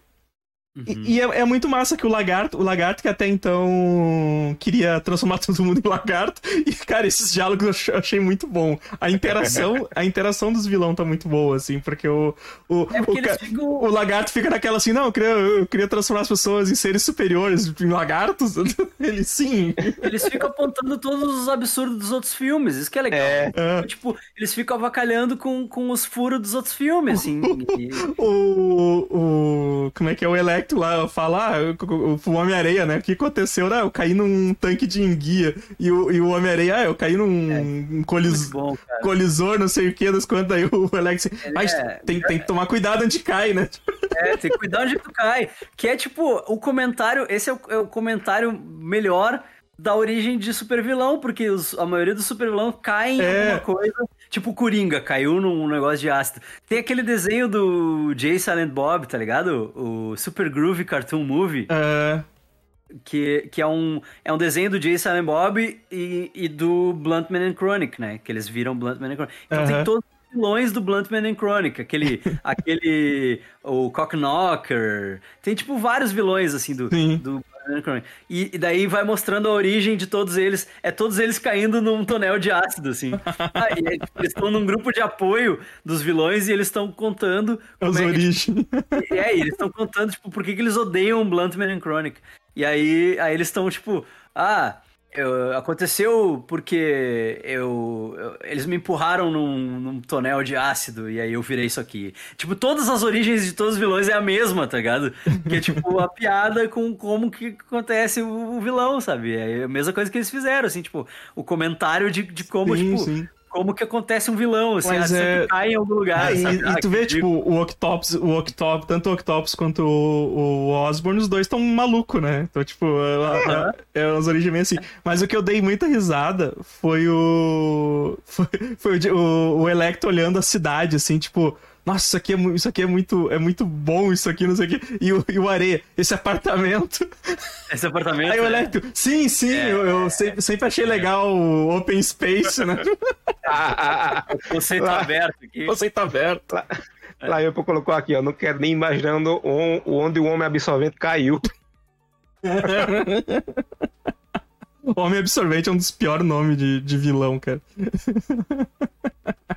Uhum. E, e é, é, muito massa que o lagarto, o lagarto que até então queria transformar *laughs* todo mundo em lagarto. E, cara, esses diálogos eu achei muito bom. A interação, a interação dos vilões tá muito boa, assim, porque o. O, é porque o, ficam... o, lagarto fica naquela assim, não, eu queria, eu queria transformar as pessoas em seres superiores, em lagartos. *laughs* Ele sim. Eles ficam apontando todos os absurdos dos outros filmes, isso que é legal. É. é. Tipo, eles ficam avacalhando com, com os furos dos outros filmes, assim. *laughs* e... o, o. Como é que é o Electro? lá falar, ah, o, Homem-Areia, né? O que aconteceu? Ah, eu caí num tanque de enguia. E o, e o Homem-Areia, ah, eu caí num é, um colis, bom, colisor, não sei o que, das quantas. Aí o Alex, mas é, tem, tem que tomar cuidado onde cai, né? *laughs* É, tem que cuidar onde tu cai. Que é tipo, o comentário, esse é o, é o comentário melhor da origem de super vilão, porque os, a maioria dos super vilão caem é. em alguma coisa. Tipo Coringa, caiu num negócio de ácido. Tem aquele desenho do Jay Silent Bob, tá ligado? O Super Groovy Cartoon Movie. É. Que, que é, um, é um desenho do Jay Silent Bob e, e do Bluntman and Chronic, né? Que eles viram Bluntman and Chronic. Então uhum. tem todos os vilões do Bluntman and Chronic. Aquele, *laughs* aquele o Cockknocker. Tem, tipo, vários vilões, assim, do, Sim. do e, e, daí vai mostrando a origem de todos eles. É todos eles caindo num tonel de ácido, assim. *laughs* ah, e, eles estão num grupo de apoio dos vilões e eles estão contando. As é, origens. *laughs* Tipo, é, eles estão contando, tipo, por que, que eles odeiam Bluntman and Chronic. E aí, aí eles estão, tipo, ah, eu, aconteceu porque eu, eu, eles me empurraram num, num, tonel de ácido e aí eu virei isso aqui. Tipo, todas as origens de todos os vilões é a mesma, tá ligado? Que é tipo a *laughs* piada com como que acontece o, o vilão, sabe? É a mesma coisa que eles fizeram, assim, tipo, o comentário de, de como, sim, tipo, sim como que acontece um vilão, assim, Mas é... cai em algum lugar, é, E, e tu vê, tipo, o Octopus, o Octopus, tanto o Octopus quanto o, o Osborn, os dois estão maluco, né? Então, tipo, é, é, é as origens meio assim. Mas o que eu dei muita risada foi o... *laughs* Foi, foi o, o Electro olhando a cidade, assim, tipo nossa, isso aqui é, isso aqui é muito, é muito bom, isso aqui, não sei o quê. E o, e o Areia, esse apartamento. Esse apartamento? Aí o Electro, é... sim, sim, é, eu, eu sempre, sempre, achei legal o Open Space, né? *laughs* o conceito lá, aberto aqui. Conceito aberto. Lá, lá eu colocou aqui, ó, não quero nem imaginando onde o homem absorvente caiu. *laughs* o Homem Absorvente é um dos piores nomes de, de vilão, cara. *laughs*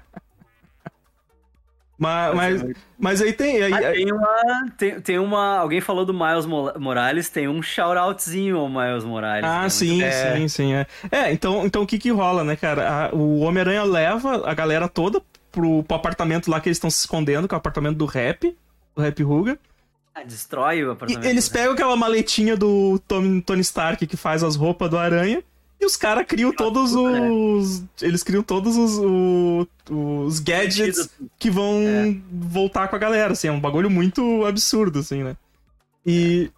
Mas, mas, mas aí tem. Aí, ah, tem, uma, tem, tem uma. Alguém falou do Miles Morales, tem um shout-outzinho ao Miles Morales. Ah, né? sim, é... sim, sim. É, é então, então o que que rola, né, cara? A, o Homem-Aranha leva a galera toda pro, pro apartamento lá que eles estão se escondendo, que é o apartamento do Rap, do Rap Ruga. Ah, destrói o apartamento. E eles pegam aquela maletinha do Tony, Tony Stark que faz as roupas do Aranha e os caras criam todos os. Eles criam todos os, os, os gadgets que vão é. voltar com a galera, assim. É um bagulho muito absurdo, assim, né? E.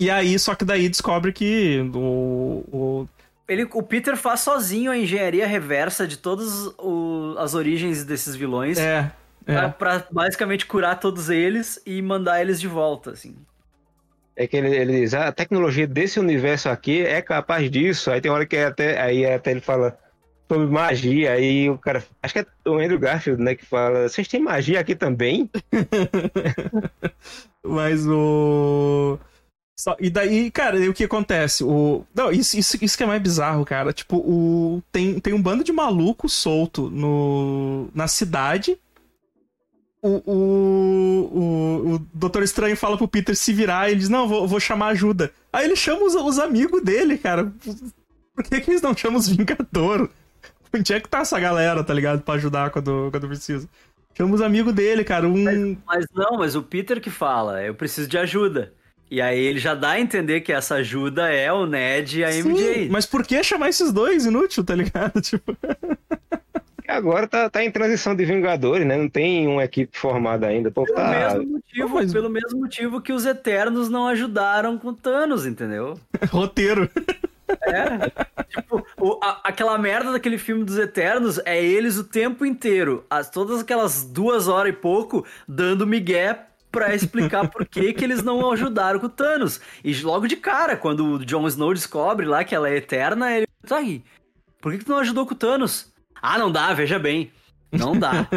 E aí, só que daí descobre que o, o ele, o Peter faz sozinho a engenharia reversa de todas as origens desses vilões. É. é. Pra, pra, basicamente curar todos eles e mandar eles de volta, assim. É que ele, ele diz, ah, a tecnologia desse universo aqui é capaz disso. Aí tem hora que até, aí até ele fala sobre magia, aí o cara, acho que é o Andrew Garfield, né, que fala, vocês têm magia aqui também? *laughs* Mas o... Só, e daí, cara, o que acontece? O... Não, isso, isso, isso que é mais bizarro, cara. Tipo, o... tem, tem um bando de maluco solto no... na cidade o, o, o, o Doutor Estranho fala pro Peter se virar e ele diz: Não, vou, vou chamar ajuda. Aí ele chama os, os amigos dele, cara. Por que, que eles não chamam os Vingadores? Onde é que tá essa galera, tá ligado? Pra ajudar quando, quando precisa. Chama os amigos dele, cara. Um... Mas, mas, não, mas o Peter que fala, eu preciso de ajuda. E aí ele já dá a entender que essa ajuda é o Ned e a Sim, MJ. Mas por que chamar esses dois inútil, tá ligado? *laughs* Tipo. Agora tá, tá em transição de Vingadores, né? Não tem uma equipe formada ainda. Pô, pelo, tá... mesmo motivo, mas... pelo mesmo motivo que os Eternos não ajudaram com Thanos, entendeu? *laughs* Roteiro. É, tipo, o, a, aquela merda daquele filme dos Eternos é eles o tempo inteiro, as, todas aquelas duas horas e pouco, dando migué pra explicar por que, que eles não ajudaram com o Thanos. E logo de cara, quando o Jon Snow descobre lá que ela é eterna, ele. Tá aí. Por que, que tu não ajudou com o Thanos? Ah, não dá, veja bem. Não dá.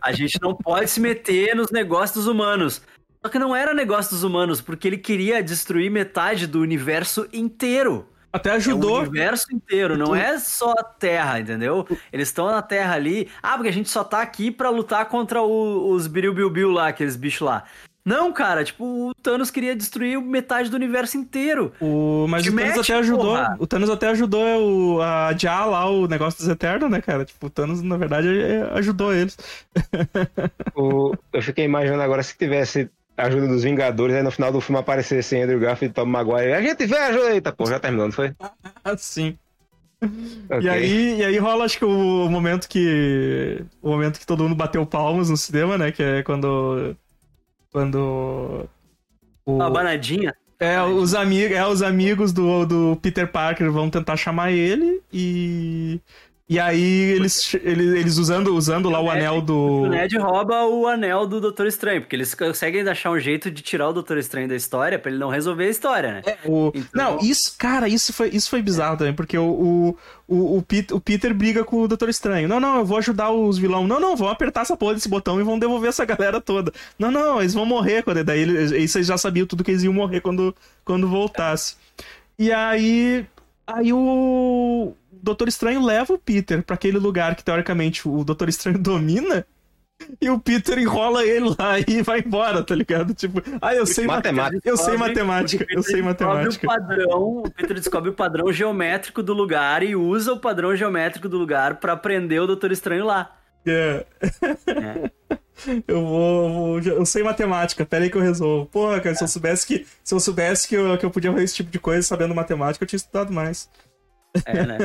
A gente não pode se meter nos negócios dos humanos. Só que não era negócio dos humanos, porque ele queria destruir metade do universo inteiro. Até ajudou. É o universo inteiro, não é só a Terra, entendeu? Eles estão na Terra ali. Ah, porque a gente só tá aqui para lutar contra o, os Biriu lá, aqueles bichos lá. Não, cara, tipo, o Thanos queria destruir metade do universo inteiro. O... Mas o Thanos até ajudou. Porra. O Thanos até ajudou o... a adiar lá o negócio dos Eternos, né, cara? Tipo, o Thanos, na verdade, ajudou eles. *laughs* o... Eu fiquei imaginando agora se tivesse ajuda dos Vingadores, aí no final do filme aparecesse Andrew Garfield e Tom Maguire. A gente vê a ajuda. Eita, pô, já terminou, não foi? *laughs* Sim. Okay. E, aí, e aí rola, acho que o momento que. O momento que todo mundo bateu palmas no cinema, né? Que é quando. Quando. O... A banadinha. É, os, amigos, é, os amigos do, do Peter Parker vão tentar chamar ele e. E aí eles, eles, eles usando, usando lá o, anel do. O Ned rouba o anel do Doutor Estranho, porque eles conseguem achar um jeito de tirar o Doutor Estranho da história pra ele não resolver a história, né? É, o... então... Não, isso, cara, isso foi, isso foi bizarro também, porque o, o, o, Peter, o Peter briga com o Doutor Estranho. Não, não, eu vou ajudar os vilões. Não, não, vão apertar essa porra desse botão e vão devolver essa galera toda. Não, não, eles vão morrer quando. Daí eles, eles já sabiam tudo que eles iam morrer quando, quando voltasse. E aí. Aí o Doutor Estranho leva o Peter para aquele lugar que teoricamente o Doutor Estranho *laughs* domina. E o Peter enrola ele lá *laughs* e vai embora, tá ligado? Tipo, ah, eu sei matemática. Eu sei matemática. Eu sei matemática. O, padrão, o Peter descobre o padrão geométrico do lugar e usa o padrão geométrico do lugar para prender o Doutor Estranho lá. É. é. *laughs* Eu vou, vou, Eu sei matemática, pera aí que eu resolvo. Porra, cara, se eu soubesse que. Se eu soubesse que eu, que eu podia fazer esse tipo de coisa sabendo matemática, eu tinha estudado mais. É, né?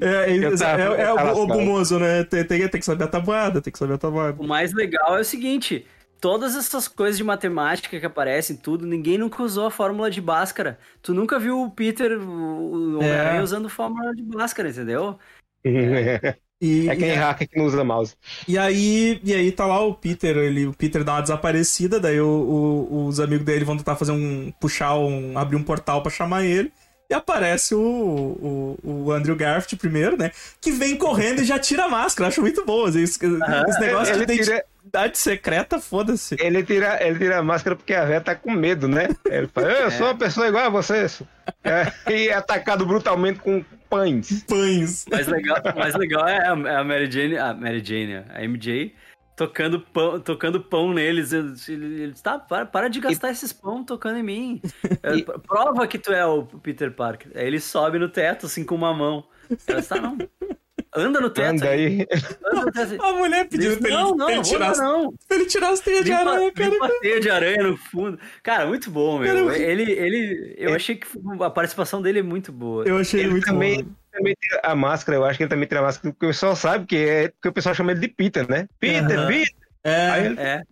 é, é, é, é o, o bumoso, né? Tem, tem, tem que saber a tabuada, tem que saber a tabuada. O mais legal é o seguinte: todas essas coisas de matemática que aparecem, tudo, ninguém nunca usou a fórmula de Bhaskara. Tu nunca viu o Peter, o Homem-Aranha, é. usando fórmula de Bhaskara, entendeu? *laughs* É. E, é quem e, hacker que não usa mouse. E aí, e aí tá lá o Peter, ele, o Peter dá uma desaparecida, daí o, o, os amigos dele vão tentar fazer um. puxar um. abrir um portal para chamar ele. E aparece o, o, o, Andrew Garfield primeiro, né? Que vem correndo e já tira a máscara. Acho muito bom. Assim, esse, uhum. esse negócio ele, de identidade tira... secreta, foda-se. Ele tira, ele tira a máscara porque a véia tá com medo, né? Ele fala, eu sou uma pessoa igual a vocês. É, e é atacado brutalmente com pães. Pães. Mais legal, mais legal é a, é a Mary Jane, a Mary Jane, a MJ tocando pão, tocando pão neles. Eles, tá, para, para de gastar e... esses pão tocando em mim. *laughs* É, e... Prova que tu é o Peter Parker. Aí ele sobe no teto, assim, com uma mão. Ela está, não. *laughs* Anda no teto. Anda aí. Anda no teto. A mulher pediu pra ele, não, não, pra ele tirar, as, não. Pra ele tirar as teias de aranha, cara. Limpa teia de aranha no fundo. Cara, muito bom, meu. Cara, ele, ele, eu é. achei que a participação dele é muito boa. Eu achei ele muito também, bom também tira a máscara, eu acho que ele também tira a máscara, porque o pessoal sabe que é porque o pessoal chama ele de Peter, né? Peter, uhum. Peter. É, aí, é.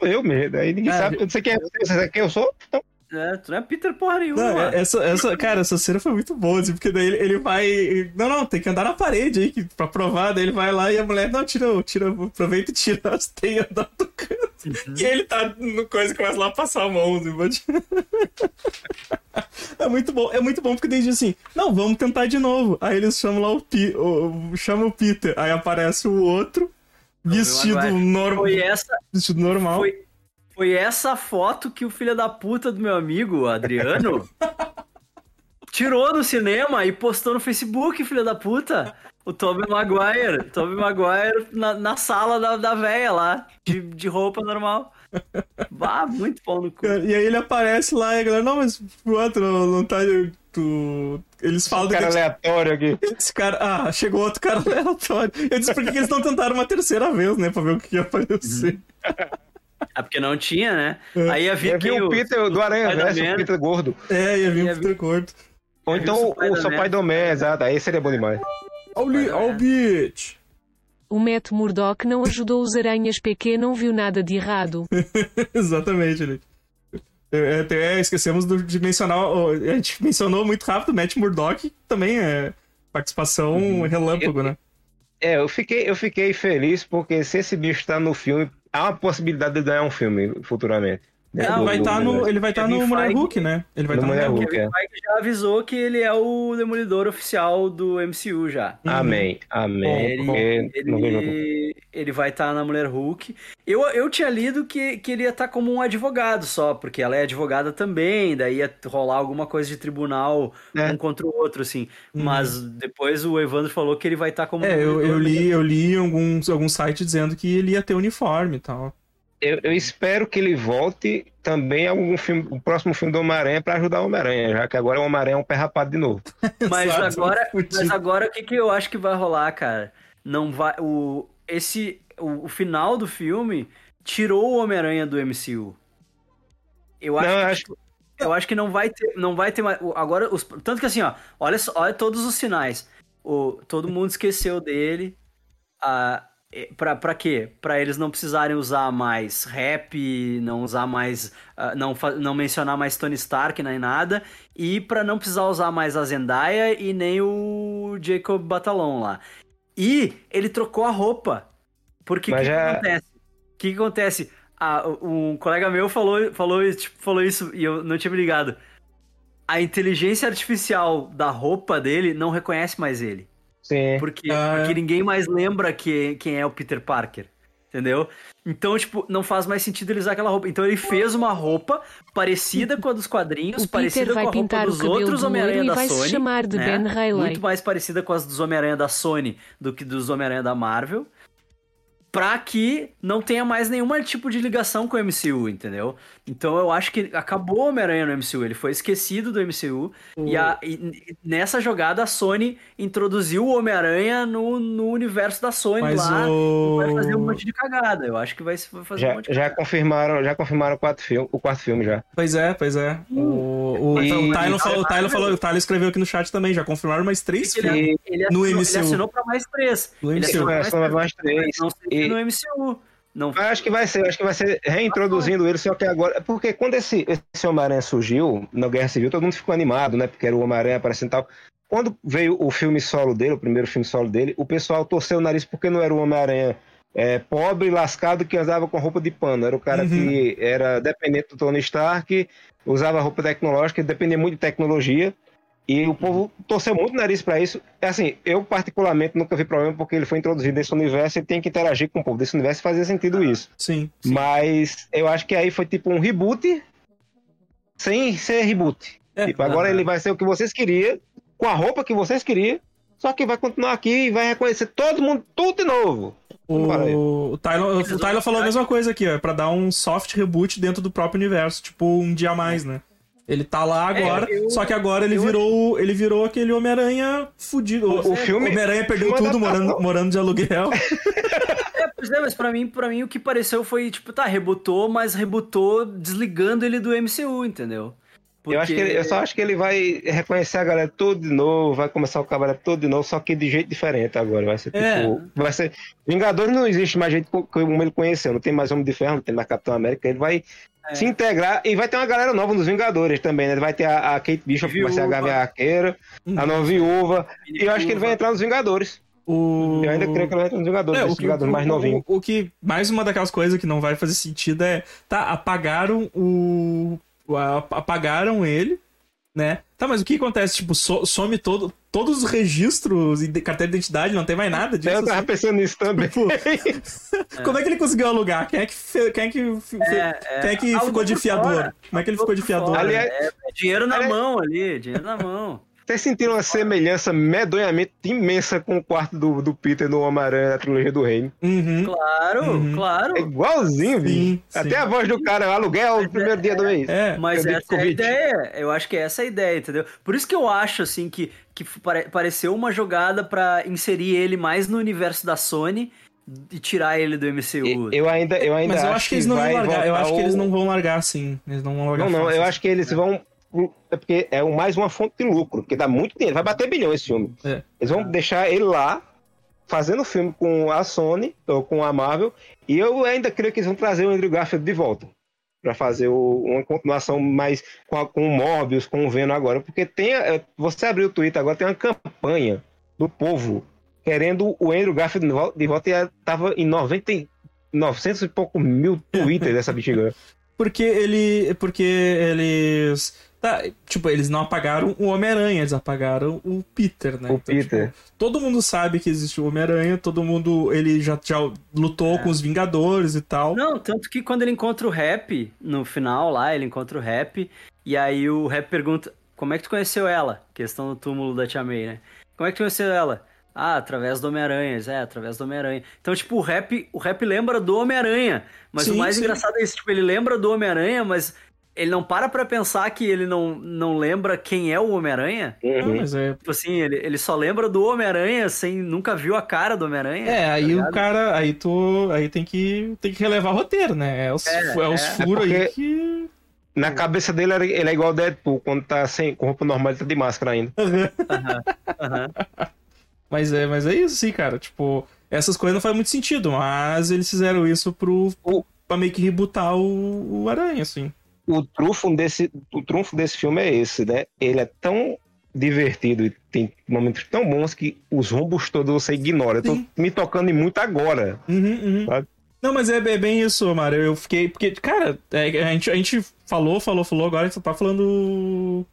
Eu mesmo, aí ninguém é, sabe. Você quer, você sabe quem eu sou? Então. É, tu não é Peter porra nenhuma. Não, essa, essa, cara, essa cena foi muito boa, assim, porque daí ele, ele vai. Não, não, tem que andar na parede aí pra provar. Daí ele vai lá e a mulher, não, tira, tira, aproveita e tira as teias do canto. Uhum. E ele tá no coisa e começa lá a passar a mão. Assim, *laughs* é muito bom, é muito bom porque daí diz assim: não, vamos tentar de novo. Aí eles chamam lá o, o, chamam o Peter, aí aparece o outro Vestido normal. Foi essa. Vestido normal. Foi, foi essa foto que o filho da puta do meu amigo, Adriano, *laughs* tirou no cinema e postou no Facebook, filho da puta. O Tobey Maguire. Tobey Maguire na, na sala da, da véia lá, de, de roupa normal. Bah, muito pau no cu. E aí ele aparece lá e a galera, não, mas o outro não, não tá. Tu... Eles falam Esse cara que... aleatório aqui. Esse cara. Ah, chegou outro cara *laughs* aleatório. Eu disse por que eles não tentaram uma terceira vez, né? Pra ver o que ia aparecer. *laughs* É porque não tinha, né? É. Aí havia, havia o Peter do Aranha Verso, o Peter gordo. É, ia vir o Peter gordo. Ou então o, o seu pai do Homem, exato. Aí seria bom demais. Olha o Beach. O Matt Murdock não ajudou os aranhas PQ, não viu nada de errado. *laughs* Exatamente. É, até esquecemos de mencionar. A gente mencionou muito rápido o Matt Murdock, que também é participação uhum. relâmpago, né? É, eu fiquei, eu fiquei feliz porque se esse bicho tá no filme, há uma possibilidade de ganhar um filme futuramente. Né, não, vai tá no, ele vai estar tá no Mulher Hulk, né? Ele vai estar tá no Mulher Hulk. Hulk é. já avisou que ele é o demolidor oficial do MCU já. Uhum. Amém, amém. Ele, ele, ele vai estar tá na Mulher Hulk. Eu, eu tinha lido que, que ele ia estar tá como um advogado só, porque ela é advogada também, daí ia rolar alguma coisa de tribunal é. um contra o outro, assim. Uhum. Mas depois o Evandro falou que ele vai estar tá como. É, eu, eu li, eu li alguns, alguns sites dizendo que ele ia ter uniforme e tal eu, eu, espero que ele volte também algum filme, o próximo filme do Homem-Aranha para ajudar o Homem-Aranha, já que agora o Homem-Aranha é um pé rapado de novo. *laughs* mas agora, mas agora o que, que eu acho que vai rolar, cara? Não vai o esse o, o final do filme tirou o Homem-Aranha do MCU. Eu acho, não, que, acho... eu acho que não vai ter, não vai ter mais agora os, tanto que assim, ó, olha olha todos os sinais. O, todo mundo esqueceu dele. A, pra, pra quê? Pra eles não precisarem usar mais rap, não usar mais. Uh, não, não mencionar mais Tony Stark nem nada. E pra não precisar usar mais a Zendaya e nem o Jacob Batalon lá. E ele trocou a roupa. Porque o que, já... que, acontece? O que, que acontece? Ah, um colega meu falou, falou, tipo, falou isso e eu não tinha me ligado. A inteligência artificial da roupa dele não reconhece mais ele. Sim. Porque, ah, porque ninguém mais lembra que, quem é o Peter Parker. Entendeu? Então, tipo, não faz mais sentido ele usar aquela roupa. Então ele fez uma roupa parecida com a dos quadrinhos, parecida com a roupa dos outros Homem-Aranha da Sony. chamar de né? Ben Muito mais parecida com as dos Homem-Aranha da Sony do que dos Homem-Aranha da Marvel pra que não tenha mais nenhum tipo de ligação com o MCU, entendeu? Então eu acho que acabou o Homem-Aranha no MCU, ele foi esquecido do MCU, e, a, e, nessa jogada a Sony introduziu o Homem-Aranha no, no universo da Sony Mas lá, o... vai fazer um monte de cagada, eu acho que vai, vai fazer já, um monte de já cagada. confirmaram Já confirmaram o quarto filme, o quarto filme já. Pois é, pois é. O, o, e... o, Tyler falou, o Tyler falou, o Tyler escreveu aqui no chat também, já confirmaram mais três filmes ele, ele assinou, no MCU. Ele assinou pra mais três. No ele MCU. Assinou três, mais três. Não sei e... no MCU. Não... Acho que vai ser, acho que vai ser reintroduzindo ele, só que agora. Porque quando esse, esse Homem-Aranha surgiu na Guerra Civil, todo mundo ficou animado, né? Porque era o Homem-Aranha aparecendo e tal. Quando veio o filme solo dele, o primeiro filme solo dele, o pessoal torceu o nariz porque não era o Homem-Aranha é, pobre, lascado, que andava com roupa de pano. Era o cara uhum. que era dependente do Tony Stark, usava roupa tecnológica, dependia muito de tecnologia. E o povo torceu muito o nariz para isso. É assim, eu particularmente nunca vi problema porque ele foi introduzido nesse universo e tem que interagir com o povo desse universo e fazia sentido isso. Sim, sim. Mas eu acho que aí foi tipo um reboot sem ser reboot. É, tipo, agora ele vai ser o que vocês queriam, com a roupa que vocês queriam, só que vai continuar aqui e vai reconhecer todo mundo tudo de novo. O, o, Tyler, o Tyler falou a mesma coisa aqui, ó, pra dar um soft reboot dentro do próprio universo, tipo um dia a mais, né? Ele tá lá é, agora, é, eu, só que agora ele virou, ele virou aquele Homem-Aranha fudido. O, o filme Homem-Aranha perdeu tudo morando, morando de aluguel. *laughs* É, pois é, mas pra mim, pra mim o que pareceu foi, tipo, tá, rebutou, mas rebutou desligando ele do MCU, entendeu? Porque... Eu, acho que ele, eu só acho que ele vai reconhecer a galera tudo de novo, vai começar o cabaré todo de novo, só que de jeito diferente agora. Vai ser é. tipo. Vai ser. Vingadores não existe mais gente como ele conheceu, não tem mais Homem de Ferro, não tem mais Capitão América. Ele vai é. se integrar e vai ter uma galera nova nos Vingadores também, né? Vai ter a, a Kate Bishop, que vai ser a Gavião Arqueira, a nova viúva. E eu acho que ele vai entrar nos Vingadores. O... Eu ainda creio que ele vai entrar nos Vingadores, é, o que, Vingadores mais novinho. O, o, que, mais uma daquelas coisas que não vai fazer sentido é. Tá, apagaram o apagaram ele, né? Tá, mas o que acontece? Tipo, some todo, todos os registros e carteira de identidade, não tem mais nada disso. Eu tava assim? pensando nisso também. Tipo, *laughs* como é que ele conseguiu alugar? Quem é que, fe... quem é que, fe... é, Quem é que ficou de fiador? Como é que ele ficou de fiador? Ali é... é... dinheiro na mão ali, dinheiro na mão. Vocês sentiram uma semelhança medonhamente imensa com o quarto do, do Peter no Homem-Aranha da trilogia do Reino. Uhum. Claro, uhum. claro. É igualzinho, sim, Até a voz do cara, aluguel no primeiro é, dia do mês. É, mas essa é a ideia. Eu acho que é essa a ideia, entendeu? Por isso que eu acho, assim, que, que pare, pareceu uma jogada para inserir ele mais no universo da Sony e tirar ele do MCU. Eu ainda, eu ainda Mas eu acho, acho que, eles não vão largar. Eu acho que eles não vão largar, sim. Eles não vão largar. Não, não. Eu acho que eles vão é porque é mais uma fonte de lucro, porque dá muito dinheiro, vai bater bilhão esse filme. É. Eles vão deixar ele lá, fazendo filme com a Sony, ou com a Marvel, e eu ainda creio que eles vão trazer o Andrew Garfield de volta. Pra fazer o, uma continuação mais com, a, com o Morbius, com o Venom agora. Porque tem. é, Você abriu o Twitter agora, tem uma campanha do povo querendo o Andrew Garfield de volta, de volta e tava em 90, e- 900 e pouco mil Twitter dessa bexiga. *laughs* Porque ele. Porque eles. Tá, tipo, eles não apagaram o Homem-Aranha, eles apagaram o Peter, né? O Peter. tipo, todo mundo sabe que existe o Homem-Aranha, todo mundo. Ele já, já lutou com os Vingadores e tal. Não, tanto que quando ele encontra o Rap, no final lá, ele encontra o Rap, e aí o Rap pergunta, como é que tu conheceu ela? Questão do túmulo da Tia May, né? Como é que tu conheceu ela? Ah, através do Homem-Aranha, é, através do Homem-Aranha. Então, tipo, o Rap, o Rap lembra do Homem-Aranha, mas Sim, o mais sim. engraçado é isso, tipo, ele lembra do Homem-Aranha, mas ele não para pra pensar que ele não, não lembra quem é o Homem-Aranha. Uhum. mas é. Tipo assim, ele, ele só lembra do Homem-Aranha sem nunca viu a cara do Homem-Aranha. É, aí tá o ligado? cara. Aí tu. Aí tem que. Tem que relevar o roteiro, né? É os, É, é, os é. furos É aí que. Na cabeça dele, ele é igual o Deadpool, quando tá sem, com roupa normal, ele tá de máscara ainda. Aham. *laughs* Mas é, mas é isso, sim, cara. Tipo, essas coisas não fazem muito sentido, mas eles fizeram isso pro. O- pra meio que rebutar o, o Aranha, assim. O trunfo desse, o trunfo desse filme é esse, né? Ele é tão divertido e tem momentos tão bons que os rombos todos você ignora. Eu tô Sim. me tocando em muito agora. Uhum, uhum. Não, mas é, é bem isso, Mário. Eu fiquei. Porque, cara, é, a, gente, a gente falou, falou, falou, agora a gente só tá falando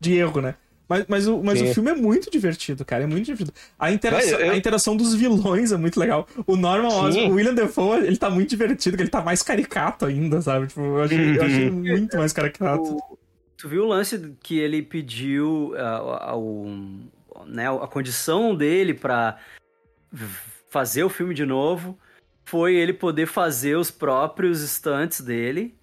de erro, né? Mas, mas, o, mas Sim. o filme é muito divertido, cara. É muito divertido. A interação, Vai, eu- a interação dos vilões é muito legal. O Norman. Osborn, o William Defoe, ele tá muito divertido, que ele tá mais caricato ainda, sabe? Tipo, eu achei, eu achei muito mais caricato. O- tu viu o lance que ele pediu ao, né, a condição dele pra v- fazer o filme de novo foi ele poder fazer os próprios stunts dele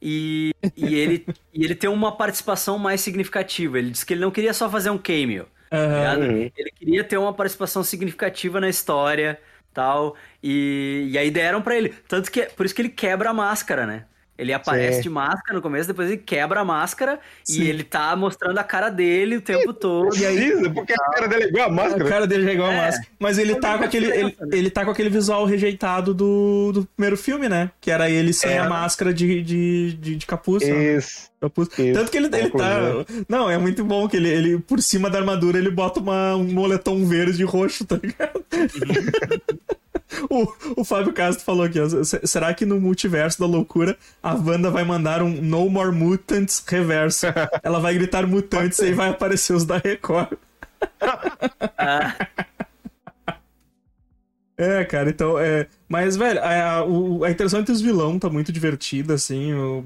e, e ele, *laughs* e ele ter uma participação mais significativa. Ele disse que ele não queria só fazer um cameo. tá? Uhum. Ele queria ter uma participação significativa na história, tal, e, e aí deram pra ele. Tanto que, por isso que ele quebra a máscara, né? Ele aparece Sim. de máscara no começo, depois ele quebra a máscara Sim. e ele tá mostrando a cara dele o tempo todo. E aí- Precisa, porque a cara dele é igual a A máscara. cara dele já é igual a É. máscara. Mas ele tá com aquele. Ele, né? ele tá com aquele visual rejeitado do, do primeiro filme, né? Que era ele sem É. a máscara de, de, de, de capuz. né? Isso. Capuz. Isso. Tanto que ele, ele tá. Não, é muito bom que ele, ele, por cima da armadura, ele bota uma, um moletom verde e roxo, tá ligado? *laughs* o, o Fábio Castro falou aqui, ó. "Se- Será que no multiverso da loucura a Wanda vai mandar um No More Mutants reverso? *laughs* Ela vai gritar mutantes e vai aparecer os da Record. Ah, *laughs* É, cara, então, é... Mas, velho, a, a, a interação entre os vilões tá muito divertida, assim, o-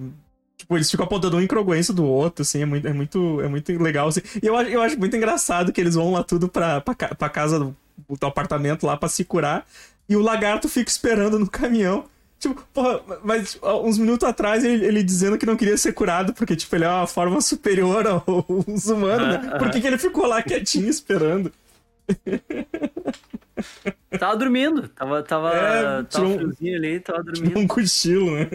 Tipo, eles ficam apontando uma incongruência do outro, assim, é muito, é muito, é muito legal, assim. E eu, acho- eu acho muito engraçado que eles vão lá tudo pra, pra, pra casa do, do apartamento lá pra se curar, e o lagarto fica esperando no caminhão. Tipo, porra, mas ó, uns minutos atrás ele, ele dizendo que não queria ser curado, porque, tipo, ele é uma forma superior aos humanos, né? Por que, que ele ficou lá quietinho esperando? tava dormindo, tava, tava, É, tava um- friozinho ali, tava dormindo. um cochilo, né?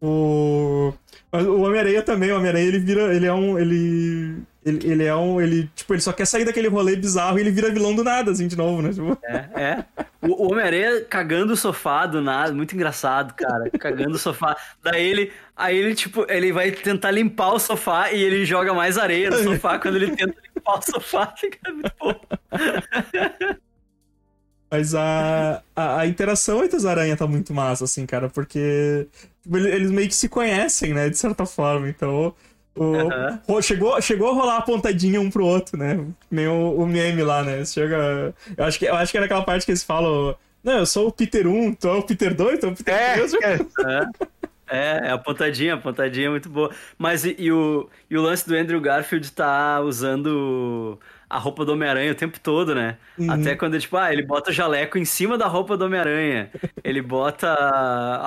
O... Mas o Homem-Aranha também, o Homem-Aranha ele vira. Ele é um. Ele. Ele, ele é um. Ele, tipo, ele só quer sair daquele rolê bizarro e ele vira vilão do nada, assim, de novo, né? Tipo, É, é. O, o Homem-Aranha cagando o sofá do nada, muito engraçado, cara. Cagando o sofá. Daí ele, aí ele, tipo, ele vai tentar limpar o sofá e ele joga mais areia no sofá quando ele tenta limpar o sofá. *laughs* Fica. Mas a, a, a interação entre os aranha tá muito massa, assim, cara, porque tipo, ele- eles meio que se conhecem, né, de certa forma. Então, o, chegou, chegou a rolar a pontadinha um pro outro, né? Nem o, o meme lá, né? Chega. Eu acho, que, eu acho que era aquela parte que eles falam. Não, eu sou o Peter 1, tu é o Peter 2, tu é o Peter É, 3. é. É, é a pontadinha, a pontadinha é muito boa. Mas e, e o, e o lance do Andrew Garfield tá usando a roupa do Homem-Aranha o tempo todo, né? Uhum. Até quando, tipo, ah, ele bota o jaleco em cima da roupa do Homem-Aranha. Ele bota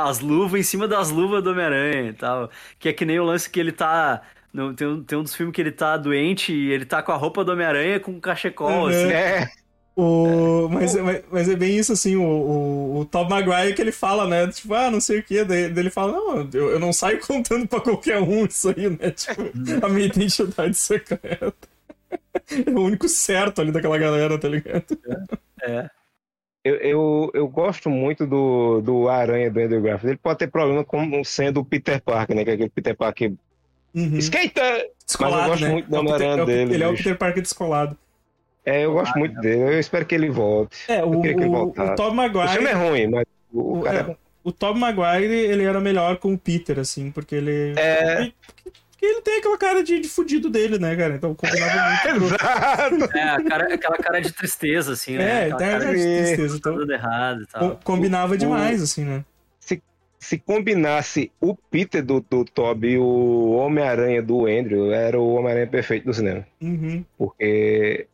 as luvas em cima das luvas do Homem-Aranha e tal. Que é que nem o lance que ele tá. no- tem, um, tem um dos filmes que ele tá doente e ele tá com a roupa do Homem-Aranha com um cachecol, Uhum. assim. É. O... Mas, mas, mas é bem isso, assim, o, o, o Tom Maguire que ele fala, né? Tipo, ah, não sei o quê. Daí, daí ele fala, não, eu, eu não saio *laughs* contando pra qualquer um isso aí, né? Tipo, a minha identidade secreta. É o único certo ali daquela galera, tá ligado? É. Eu, eu, eu gosto muito do, do Aranha do Andrew Garfield. Ele pode ter problema com sendo o Peter Parker, né? Que é aquele Peter Parker. Uhum. Skater! Descolado, Mas eu gosto né? muito do É Homem-Aranha é dele, Ele é o. Peter Parker descolado. É, eu gosto muito dele. Eu espero que ele volte. É, o, Eu queria que ele o, voltasse. o Tobey O filme é Maguire... ruim, mas o, O, cara é é, o Tobey Maguire, ele era melhor com o Peter, assim, porque ele... É. Porque, ele tem aquela cara de, de fudido dele, né, cara? Então combinava muito. *laughs* Exato! É, cara- aquela cara de tristeza, assim, né? É, Aquela tem cara cara de tristeza. tá Então, tudo errado e tal. com- combinava o- demais, assim, né? Se combinasse o Peter do, do Toby e o Homem-Aranha do Andrew, era o Homem-Aranha perfeito do cinema. Uhum. Porque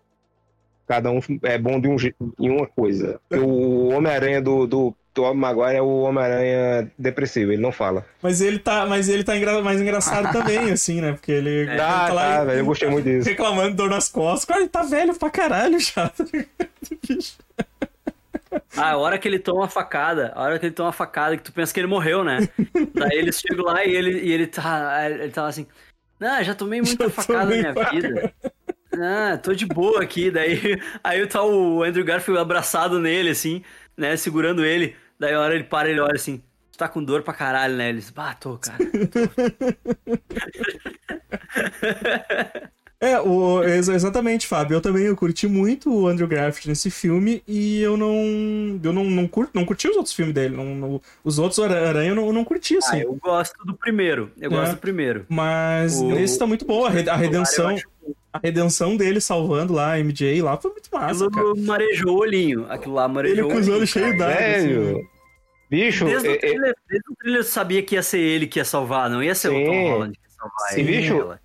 cada um é bom de um jeito, em uma coisa. O Homem-Aranha do, do Tobey Maguire é o Homem-Aranha depressivo, ele não fala. Mas ele tá, mas ele tá engra- mais engraçado também, *laughs* assim, né? Porque ele, ele Tá, lá tá, e- velho, eu gostei muito disso. reclamando de dor nas costas. Cara, ele tá velho pra caralho já. tá? *laughs* Ah, a hora que ele toma a facada, a hora que ele toma a facada, que tu pensa que ele morreu, né? Daí eles chegam lá e ele, e ele tá. Ele tá assim. Não, já tomei muita Já facada tomei na minha vida. Ah, tô de boa aqui. Daí aí tá o Andrew Garfield abraçado nele, assim, né? Segurando ele. Daí a hora ele para ele olha assim. Tu tá com dor pra caralho, né? Eles, bah, tô, cara. *laughs* É, o, ex- exatamente, Fábio. Eu também eu curti muito o Andrew Garfield nesse filme e eu não. Eu não, não, curto, não curti os outros filmes dele. Não, não- os outros Ara- Aranha eu não, eu não curti, Ah, assim. eu gosto do primeiro. Eu É. gosto do primeiro. Mas O- nesse tá muito boa. A, redenção. A redenção dele salvando lá a MJ lá foi muito massa, cara. Aquilo marejou o olhinho. Aquilo lá marejou Ele com os o olhinho, olhos cheios d'água. assim, né? Velho, bicho, Desde, é- o é- trailer, desde o trailer eu sabia que ia ser ele que ia salvar, não ia ser o Sim. Tom Holland que ia salvar. Sim, ele. bicho. Ela.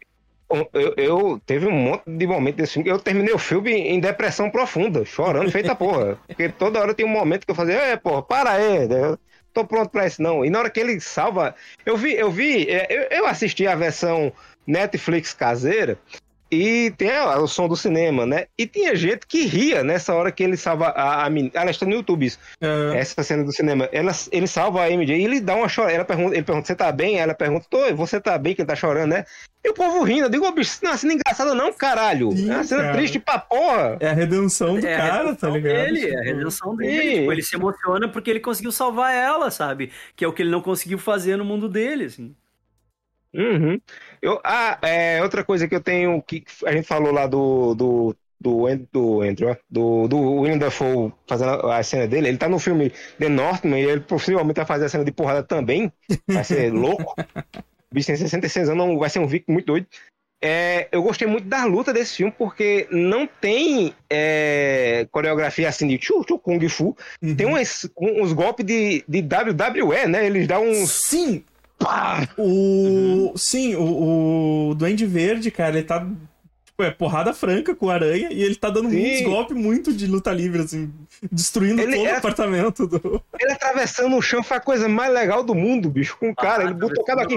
eu, eu teve um monte de desse filme que eu terminei o filme em depressão profunda, chorando, feita porra. *laughs* Porque toda hora tem um momento que eu fazia, é, porra, para aí, né? eu tô pronto pra isso não. E na hora que ele salva, eu vi, eu vi, é, eu, eu assisti a versão Netflix caseira e tem a- o som do cinema, né? E tinha gente que ria nessa hora que ele salva a, a menina. Ela está no YouTube isso. É, Essa cena do cinema, ela, ele salva a MJ e ele dá uma chorada. Ela pergunta, ele pergunta, você tá bem? Ela pergunta, tô, você tá bem? Que ele tá chorando, né? E o povo rindo. Eu digo, ô bicho, não é uma cena engraçada, não, caralho. Sim, é uma cena cara. triste pra porra. é a redenção do É a cara, redenção tá ligado? dele, é a Tipo, redenção dele. Tipo, ele se emociona porque ele conseguiu salvar ela, sabe? Que é o que ele não conseguiu fazer no mundo dele, assim. Uhum. Eu, ah, é, outra coisa que eu tenho, que a gente falou lá do, do, do, do Andrew, ó, do, do William Dafoe fazendo a cena dele, ele tá no filme The Northman e ele possivelmente vai fazer a cena de porrada também, vai ser *laughs* louco. O bicho tem 66 anos, não, vai ser um Vic muito doido. É, eu gostei muito da luta desse filme porque não tem é, coreografia assim de tchu, tchu, kung fu, uhum. tem uns, uns golpes de, de WWE, né? Eles dão uns Sim! Pá, O. Sim, o, o Duende Verde, cara, ele tá. Tipo, é porrada franca com o aranha e ele tá dando Sim. muitos golpes muito de luta livre, assim, destruindo Ele todo é- o apartamento do. Ele atravessando o chão foi a coisa mais legal do mundo, bicho. Com o cara, Ah, ele botou cada aqui.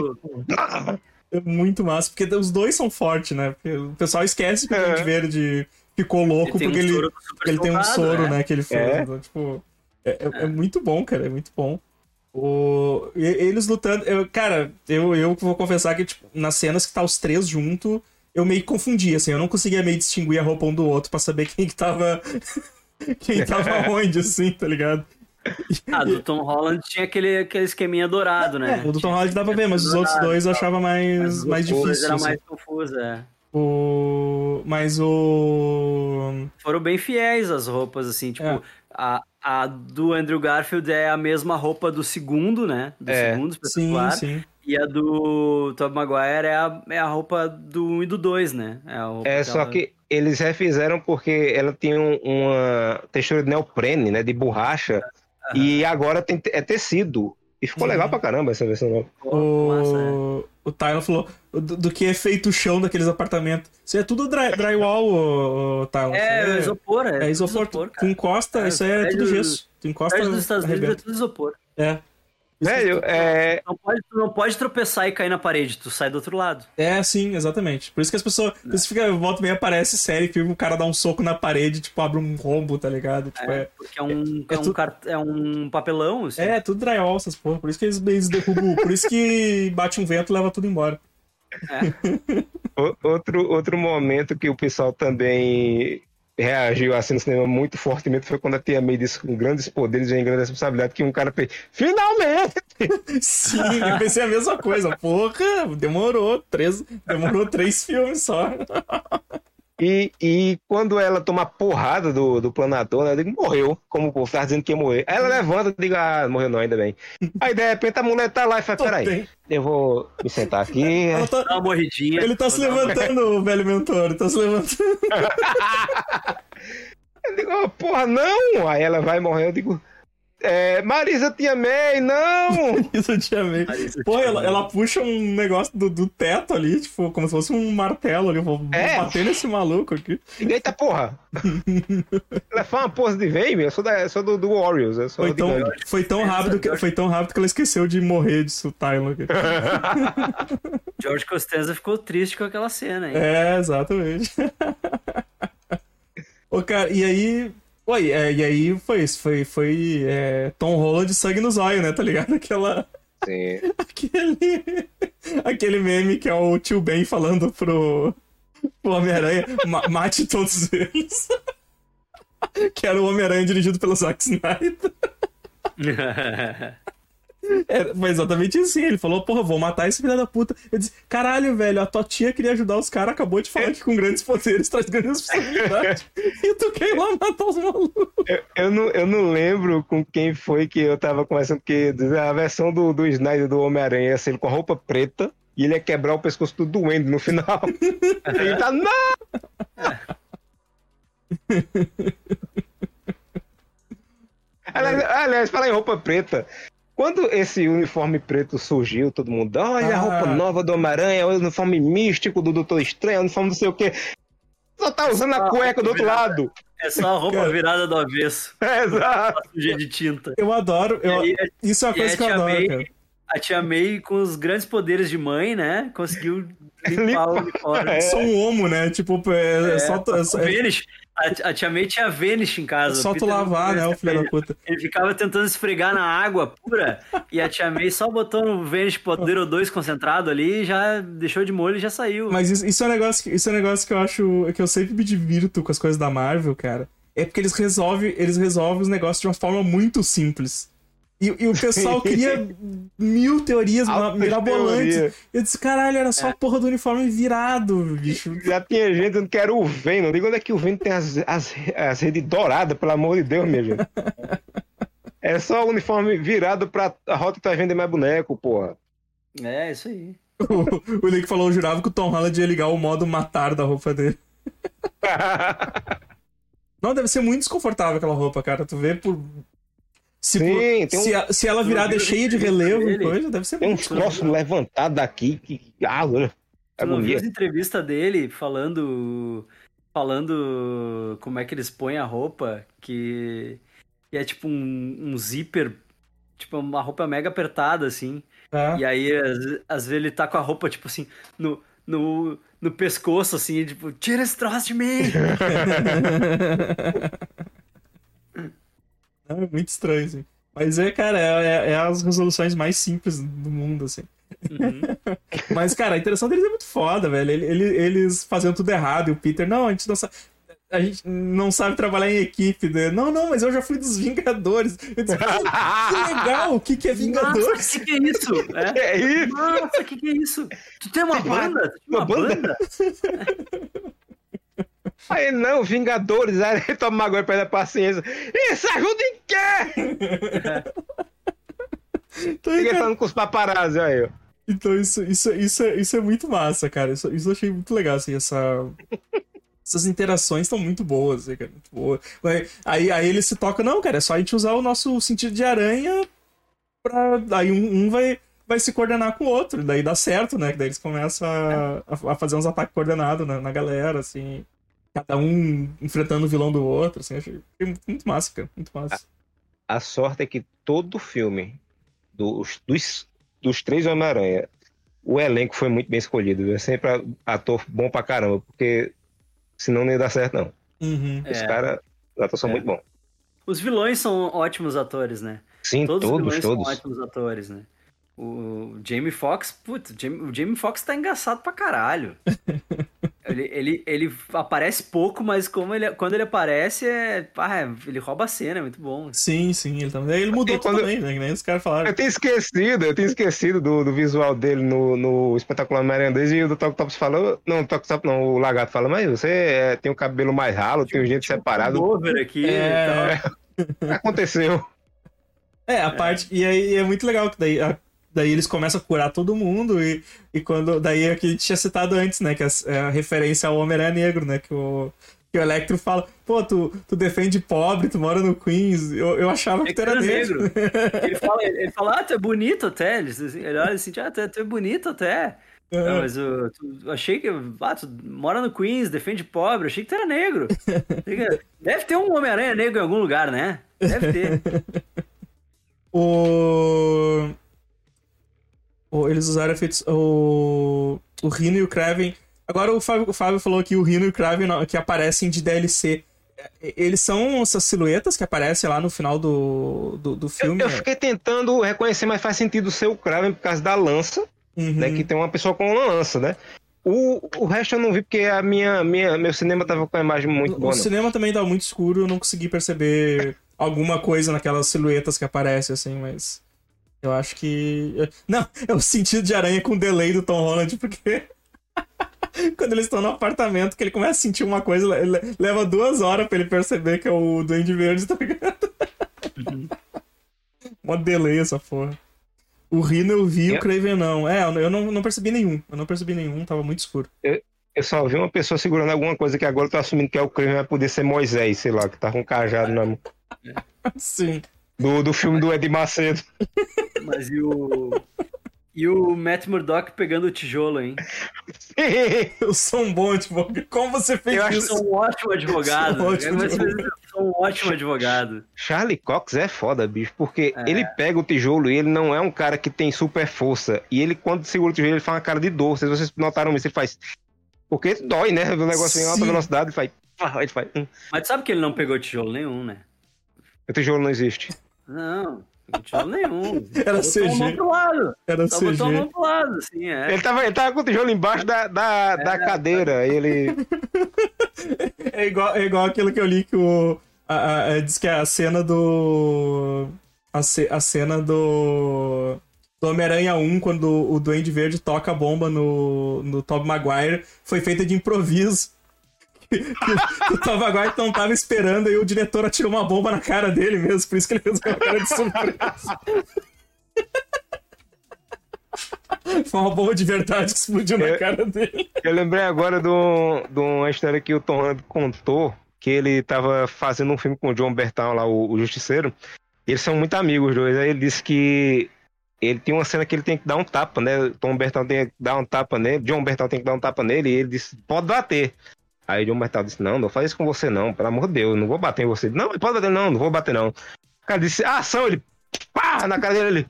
É muito massa, porque os dois são fortes, né? Porque o pessoal esquece que o É. Duende Verde ficou louco tem porque um ele, ele tem um soro, né? Que ele fez. É. Então, tipo, é, é- é muito bom, cara, é muito bom. O... Eles lutando. Eu, cara, eu, eu vou confessar que, tipo, nas cenas que tá os três junto, eu meio que confundi, assim, eu não conseguia meio distinguir a roupa um do outro pra saber quem que tava. *laughs* quem tava *laughs* onde, assim, tá ligado? Ah, do Tom Holland tinha aquele, aquele esqueminha dourado, né? É, o do Tom Holland pra ver, mas os outros dois eu achava mais, Mas mais difícil. Era assim. mais confuso, é. O... Mas o. Foram bem fiéis as roupas, assim, tipo, É. a, a do Andrew Garfield é a mesma roupa do segundo, né? Do É. segundo Sim, espetacular. sim. E a do Tobey Maguire é a, é a roupa do 1 e do 2, né? É, É, só dela. que eles refizeram porque ela tinha um- uma textura de neoprene, né? De borracha. E agora tem, é tecido. E ficou legal pra caramba essa versão nova. Massa, é. O, o Tyler falou do, do que é feito o chão daqueles apartamentos. Isso é tudo dry- drywall, o, o Tyler. É, é, isopor, é. é isopor. tudo tu encosta, É, isso aí é tudo gesso. Tu encosta. Dos Estados Unidos é tudo isopor. É. Velho, que- é. Não pode, tu não pode tropeçar e cair na parede, tu sai do outro lado. É, sim, exatamente. Por isso que as pessoas. Por isso fica, volta e meia aparece série que o cara dá um soco na parede, tipo, abre um rombo, tá ligado? Tipo, é. Porque é um, É é, um, cart- é um papelão, assim. É, tudo drywall, essas porra. Por isso que eles, eles derrubam. Por isso que bate um vento e leva tudo embora. É. *laughs* outro, outro momento que o pessoal também reagiu assim no cinema muito fortemente foi quando a Tia May disse com grandes poderes e grande responsabilidade que um cara fez finalmente! *laughs* Sim, eu pensei a mesma coisa. Porra, demorou três, demorou três filmes só. *laughs* E, e quando ela toma a porrada do, do planador, ela digo, morreu, como o povo tá dizendo que ia morrer. Aí ela levanta e diga, ah, morreu não, ainda bem. Aí de repente a mulher tá lá e fala, peraí, eu vou me sentar aqui. Ela tá... Dá uma morridinha. Ele tá se levantando, o velho mentor, ele tá se levantando. *laughs* eu digo, oh, porra, não! Aí ela vai morrer, eu digo, é, Marisa te amei, não! *laughs* Marisa te amei. Pô, ela, ela, puxa um negócio do, do, teto ali, tipo, como se fosse um martelo ali. Vou é. bater nesse maluco aqui. Eita porra! *laughs* ela foi uma pose de vem, eu sou, da, eu sou do, do Warriors. foi, tão, foi, tão rápido que, foi tão rápido que ela esqueceu de morrer disso, Tyler. George Costanza ficou triste com aquela cena aí. É, exatamente. *laughs* Ô, cara, e aí, Oi, é, e aí foi isso, foi, foi é, Tom Holland sangue nos olhos, né, tá ligado? *laughs* Aquela... Sim. Aquele... Aquele meme que é o tio Ben falando pro, pro Homem-Aranha, mate todos eles. *laughs* que era o Homem-Aranha dirigido pelo Zack Snyder. *laughs* É, foi exatamente assim. Ele falou, porra, vou matar esse filho da puta. Eu disse, caralho, velho, a tua tia queria ajudar os caras, acabou de falar que com grandes poderes traz grandes responsabilidades. *laughs* e tu quer ir lá matar os malucos. Eu, eu, não, eu não lembro com quem foi que eu tava conversando, porque a versão do, do Snyder do Homem-Aranha ia ser com a roupa preta e ele ia quebrar o pescoço do Duende no final. *laughs* ele tá, não! *laughs* aliás, aliás, fala em roupa preta. Quando esse uniforme preto surgiu, todo mundo, olha ah. a roupa nova do Homem-Aranha, o uniforme místico do Doutor Estranho, o uniforme não sei o quê. Só tá usando a cueca do outro virada. lado. É só a roupa Cara. virada do avesso. *laughs* É, exato. Suja de tinta. Eu adoro. Eu... Aí, Isso é uma coisa que eu adoro, May, cara. A tia May, com os grandes poderes de mãe, né? Conseguiu *laughs* limpar o uniforme. É. Só um homo, né? Tipo, é, é, só. O é... A, a tia May tinha Vanish em casa. Só tu lavar, né, o filho da puta. Ele ficava tentando esfregar na água pura e a tia May só botou no Vanish Poder 2 concentrado ali e já deixou de molho e já saiu. Mas isso, isso, é um negócio que, isso é um negócio que eu acho que eu sempre me divirto com as coisas da Marvel, cara. É porque eles resolvem, eles resolvem os negócios de uma forma muito simples. E, e o pessoal *laughs* cria mil teorias mirabolantes. Teoria. Eu disse, caralho, era só é. a porra do uniforme virado, bicho. Já tinha gente dizendo que era o Venom. Diga onde é que o Venom tem as, as, as redes douradas, pelo amor de Deus, minha gente. *laughs* É só o uniforme virado pra a rota que tá vendendo mais boneco, porra. É, isso aí. o, o Nick falou, eu jurava que o Tom Holland ia ligar o modo matar da roupa dele. *laughs* Não, deve ser muito desconfortável aquela roupa, cara. Tu vê por se, Sim, por, um, se, a, se, ela virada é cheia de relevo e coisa, deve ser Tem uns troços levantados daqui que. Ah, viu a entrevista dele falando. Falando como é que eles põem a roupa, que, que é tipo um, um zíper, tipo uma roupa mega apertada, assim. É. E aí, às, às, vezes, ele tá com a roupa, tipo assim, no, no, no pescoço, assim, tipo, tira esse troço de mim! *laughs* *laughs* É muito estranho, assim. Mas é, cara, é, é, é as resoluções mais simples do mundo, assim. Uhum. *laughs* Mas, cara, a interação deles é muito foda, velho. Eles fazendo tudo errado e o Peter, não, a gente não sabe. A gente não sabe trabalhar em equipe, né? Não, não, mas eu já fui dos Vingadores. Eu disse, que legal, o que, que é Vingadores? o que, que é isso? É, *laughs* é isso? Nossa, o que, que é isso? Tu tem uma banda? Tu tem uma, uma banda? banda? *laughs* Aí não, Vingadores, aí ele *laughs* toma agora perde a paciência. Isso ajuda em quê? *laughs* então, Fica falando com os paparazzi aí, ó. Então isso, isso, isso, é, isso é muito massa, cara. Isso, isso eu achei muito legal, assim, essa. Essas interações estão muito boas, assim, cara. Muito boa. Aí, aí ele se toca, não, cara, é só a gente usar o nosso sentido de aranha pra. Aí um, um vai, vai se coordenar com o outro, daí dá certo, né? Daí eles começam a, a fazer uns ataques coordenados na, na galera, assim cada um enfrentando o vilão do outro, assim, achei muito massa, cara, muito massa. A, a sorte é que todo filme dos, dos, dos três Homem-Aranha, o elenco foi muito bem escolhido, é sempre ator bom pra caramba, porque senão não ia dar certo, não. Uhum. Os é. caras, os atores são é. muito bons. Os vilões são ótimos atores, né? Sim, todos, todos. Os vilões todos. são ótimos atores, né? O Jamie Foxx, putz, o Jamie, Foxx tá engraçado pra caralho. *laughs* ele, ele, ele aparece pouco, mas como ele, quando ele aparece, é, ah, ele rouba a cena, é muito bom. Sim, sim, ele também. Ele mudou quando... também, né? Que nem os caras falaram. Eu tenho esquecido, eu tenho esquecido do, do visual dele no, no espetacular 2 e o do Toc Tops falou. Não, o Toc Tops não, o Lagarto fala, mas você é, tem o cabelo mais ralo, tem o jeito tipo, separado. Um over aqui é... *laughs* Aconteceu. É, a é. parte. E aí é muito legal que daí a daí eles começam a curar todo mundo e, e quando daí é o que a gente tinha citado antes, né, que é a, é a referência ao Homem-Aranha Negro, né, que o que o Electro fala, pô, tu, tu defende pobre, tu mora no Queens. Eu, eu achava que tu era negro. negro. *laughs* ele, fala, ele fala, ah, tu é bonito até. Ele, ele olha assim, ah, tu é, tu é bonito até. Uhum. Não, mas eu, tu, achei que. Ah, tu mora no Queens, defende pobre, achei que tu era negro. *laughs* Deve ter um Homem-Aranha negro em algum lugar, né? Deve ter. *laughs* o eles usaram efeitos. O, o Rino e o Kraven. Agora o Fábio, o Fábio falou que o Rino e o Kraven que aparecem de DLC. Eles são essas silhuetas que aparecem lá no final do, do, do filme. Eu, eu, fiquei tentando reconhecer, mas faz sentido ser o Kraven por causa da lança, uhum. né? Que tem uma pessoa com uma lança, né? O, o resto eu não vi porque a minha, minha, meu cinema tava com a imagem muito boa. O não. cinema também tá muito escuro, eu não consegui perceber alguma coisa naquelas silhuetas que aparecem, assim, mas. Eu acho que. Não, é o sentido de aranha com delay do Tom Holland, porque. *laughs* Quando eles estão no apartamento, que ele começa a sentir uma coisa, leva duas horas pra ele perceber que é o Duende Verde, tá ligado? Uhum. *laughs* Mó delay essa porra. O Rino eu vi, o Craven não. É, eu não, não percebi nenhum. Eu não percebi nenhum, tava muito escuro. Eu, eu só vi uma pessoa segurando alguma coisa que agora eu tô assumindo que é o Craven, vai poder ser Moisés, sei lá, que tá com um cajado na mão. *laughs* Sim. Do, do filme do Ed Macedo. Mas e o. E o Matt Murdock pegando o tijolo, hein? eu sou um bom advogado. Como você fez eu isso? Eu sou um ótimo advogado. Eu, um ótimo advogado. eu sou um ótimo advogado. Charlie Cox é foda, bicho, porque é. ele pega o tijolo e ele não é um cara que tem super força. E ele, quando segura o tijolo, ele faz uma cara de dor. Se vocês notaram isso, ele faz. Porque dói, né? O negócio em alta velocidade, ele faz. Ele faz. Hum. Mas sabe que ele não pegou tijolo nenhum, né? O tijolo não existe. Não, não tijolo nenhum. *laughs* Era CG. Pro lado. Era Só CG. botou a mão pro lado, assim, é. Ele tava, ele tava com o tijolo embaixo da, da, é, da cadeira. ele... *laughs* é, igual, é igual aquilo que eu li que o. A, a, diz que a cena do. A, ce, a cena do. Do Homem-Aranha 1, quando o Duende Verde toca a bomba no, no Tobey Maguire, foi feita de improviso que, *laughs* o Tom Maguire não tava esperando e o diretor atirou uma bomba na cara dele mesmo, por isso que ele fez uma cara de surpresa. *laughs* Foi uma bomba de verdade que explodiu eu, na cara dele. Eu lembrei agora de, um, de uma história que o Tom Holland contou, que ele tava fazendo um filme com o John Bertal lá, o, o Justiceiro. Eles são muito amigos, dois. Aí ele disse que ele tem uma cena que ele tem que dar um tapa, né? Tom Bertal tem que dar um tapa nele, John Bertal tem que dar um tapa nele, e ele disse, pode bater. Aí John Metal disse: Não, não faz isso com você, não. Pelo amor de Deus, não vou bater em você. Não, pode bater, não, não vou bater, não. O cara disse: ah, Ação, ele. Pá! Na cara dele.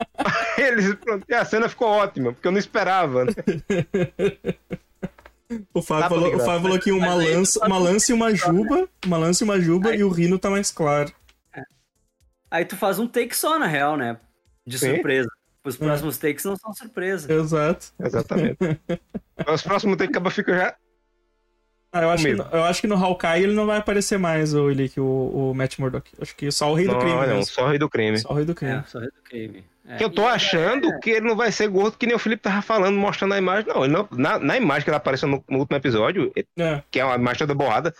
*laughs* ele e a cena ficou ótima, porque eu não esperava. Né? *laughs* O Fábio, falou, o Fábio falou que uma lança, uma lança e uma juba, uma lança e uma juba, e o Rino tá mais claro. É. Aí tu faz um take só, na real, né? De Sim. surpresa. Os próximos é. takes não são surpresa. Exato. Exatamente. *laughs* Os próximos takes acaba fica já ah, eu, acho que, eu acho que no Hawkeye ele não vai aparecer mais, o, ele, que o, o Matt Murdock. Acho que só o Rei não, do Crime. Não, mesmo. só o Rei do Crime. Só o Rei do Crime. É, só o Rei do Crime. É. Que eu tô achando é... que ele não vai ser gordo que nem o Felipe tava falando, mostrando a imagem. Não, ele não na, na imagem que ele apareceu no, no último episódio, é. que é uma imagem toda borrada,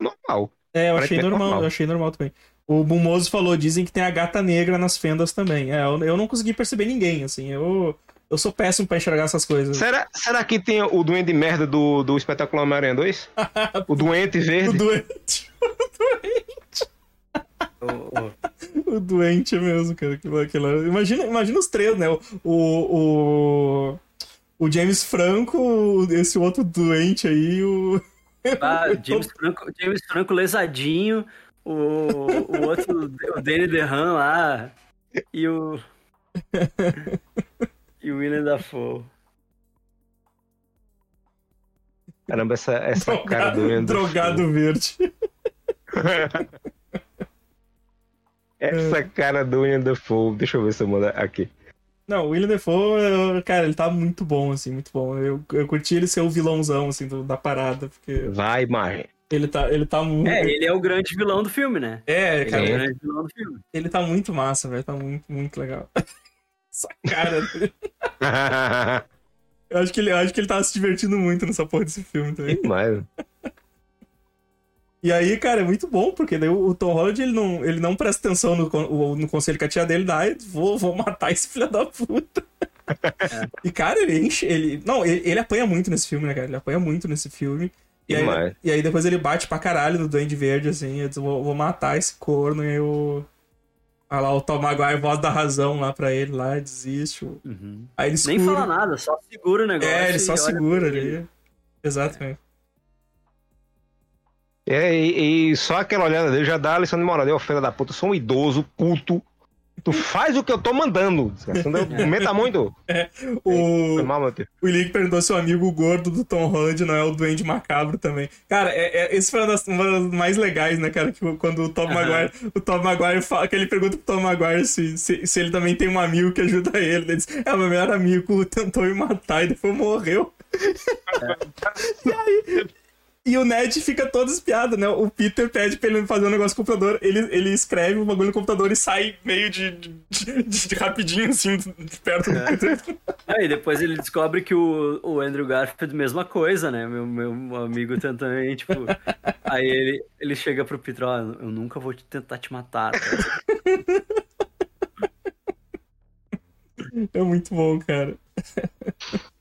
normal. É, eu achei normal, normal, eu achei normal também. O Bumoso falou, dizem que tem a gata negra nas fendas também. É, eu, eu não consegui perceber ninguém, assim, eu... Eu sou péssimo pra enxergar essas coisas. Será, será que tem o Duende Merda do, do Espetacular Homem-Aranha 2? *laughs* o Doente Verde? O Doente. *laughs* O Doente. o Doente mesmo, cara. Aquilo, aquilo. Imagina, imagina os três, né? O, o, o James Franco, esse outro doente aí, o... Ah, James Franco, James Franco lesadinho, o, o outro, o Danny DeHaan lá, e o... *laughs* E o William Dafoe. Caramba, essa, essa drogado, cara do William Drogado verde. *laughs* essa cara do William Dafoe. Deixa eu ver se eu mando aqui. Não, o William Defoe, eu- cara, ele tá muito bom, assim, muito bom. Eu, eu curti ele ser o vilãozão, assim, do- da parada, porque Vai, imagem. ele tá, ele tá muito... É, ele é o grande vilão do filme, né? É, Ele cara, é o ele, grande vilão do filme. ele tá muito massa, velho, tá muito, muito legal. *laughs* Essa cara. *laughs* Eu acho que ele, acho que ele tava se divertindo muito nessa porra desse filme também. Demais. E aí, cara, é muito bom, porque daí o Tom Holland, ele não, ele não presta atenção no, no conselho que a tia dele dá, e vou, vou matar esse filho da puta. E, cara, ele enche, ele... Não, ele, ele apanha muito nesse filme, né, cara? Ele apanha muito nesse filme. E aí, e aí depois ele bate pra caralho no Duende Verde, assim, eu diz, vou, vou matar esse corno, e eu... Olha lá, o Tom Maguire, voz da razão lá pra ele, lá, desiste. Uhum. Aí ele Nem fala nada, só segura o negócio. É, ele só segura pra ele. ali. Exatamente. É, e, e só aquela olhada dele já dá a lição de moral. Ô, filha da puta, eu sou um idoso, puto. Tu faz o que eu tô mandando. Não *laughs* comenta muito. O... Foi mal. O Link perguntou se o amigo gordo do Tom Holland não é o Duende Macabro também. Cara, é, é, esse foi uma das, uma das mais legais, né, cara? Que quando o Tom Aham. Maguire, o Tom Maguire fala, que ele pergunta pro Tom Maguire se, se, se ele também tem um amigo que ajuda ele. Ele diz, é, o meu melhor amigo tentou me matar e depois morreu. *laughs* e aí... E o Ned fica todo espiado, né? O Peter pede pra ele fazer um negócio no computador, ele, ele escreve o bagulho no computador e sai meio de, de, de- de rapidinho, assim, de perto do Peter. Aí *laughs* depois ele descobre que o, o Andrew Garfield, mesma coisa, né? Meu, meu amigo também, tipo. aí ele, ele chega pro Peter, ó, eu nunca vou te- tentar te matar. tá? *laughs* É muito bom, cara. *laughs*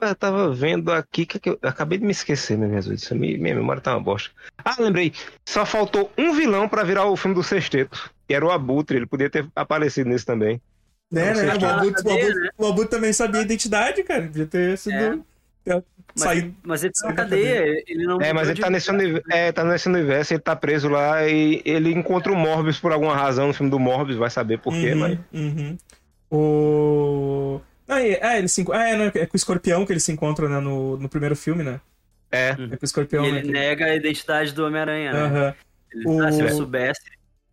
Eu tava vendo aqui que, que eu acabei de me esquecer, meu Jesus. Minha, minha memória tá uma bosta. Ah, lembrei. Só faltou um vilão pra virar o filme do Sexteto. Que era o Abutre. Ele podia ter aparecido nesse também. Né, né? O Abutre, o, Abutre, né? o Abutre também sabia a identidade, cara. Devia ter sido. É. ter Mas, saído. mas ele tá saído na cadeia, ele não. É, mas ele tá nesse, universo, é, tá nesse universo, ele tá preso lá e ele encontra o Morbius por alguma razão no filme do Morbius, vai saber por quê, Uhum, mas. uhum. O. Ah, é, é, ele se ah, é, né, é com o escorpião que ele se encontra né, no, no primeiro filme, né? É. É com o escorpião, E né? ele que- nega a identidade do Homem-Aranha, né? Aham. Ele, ah, se eu O- soubesse.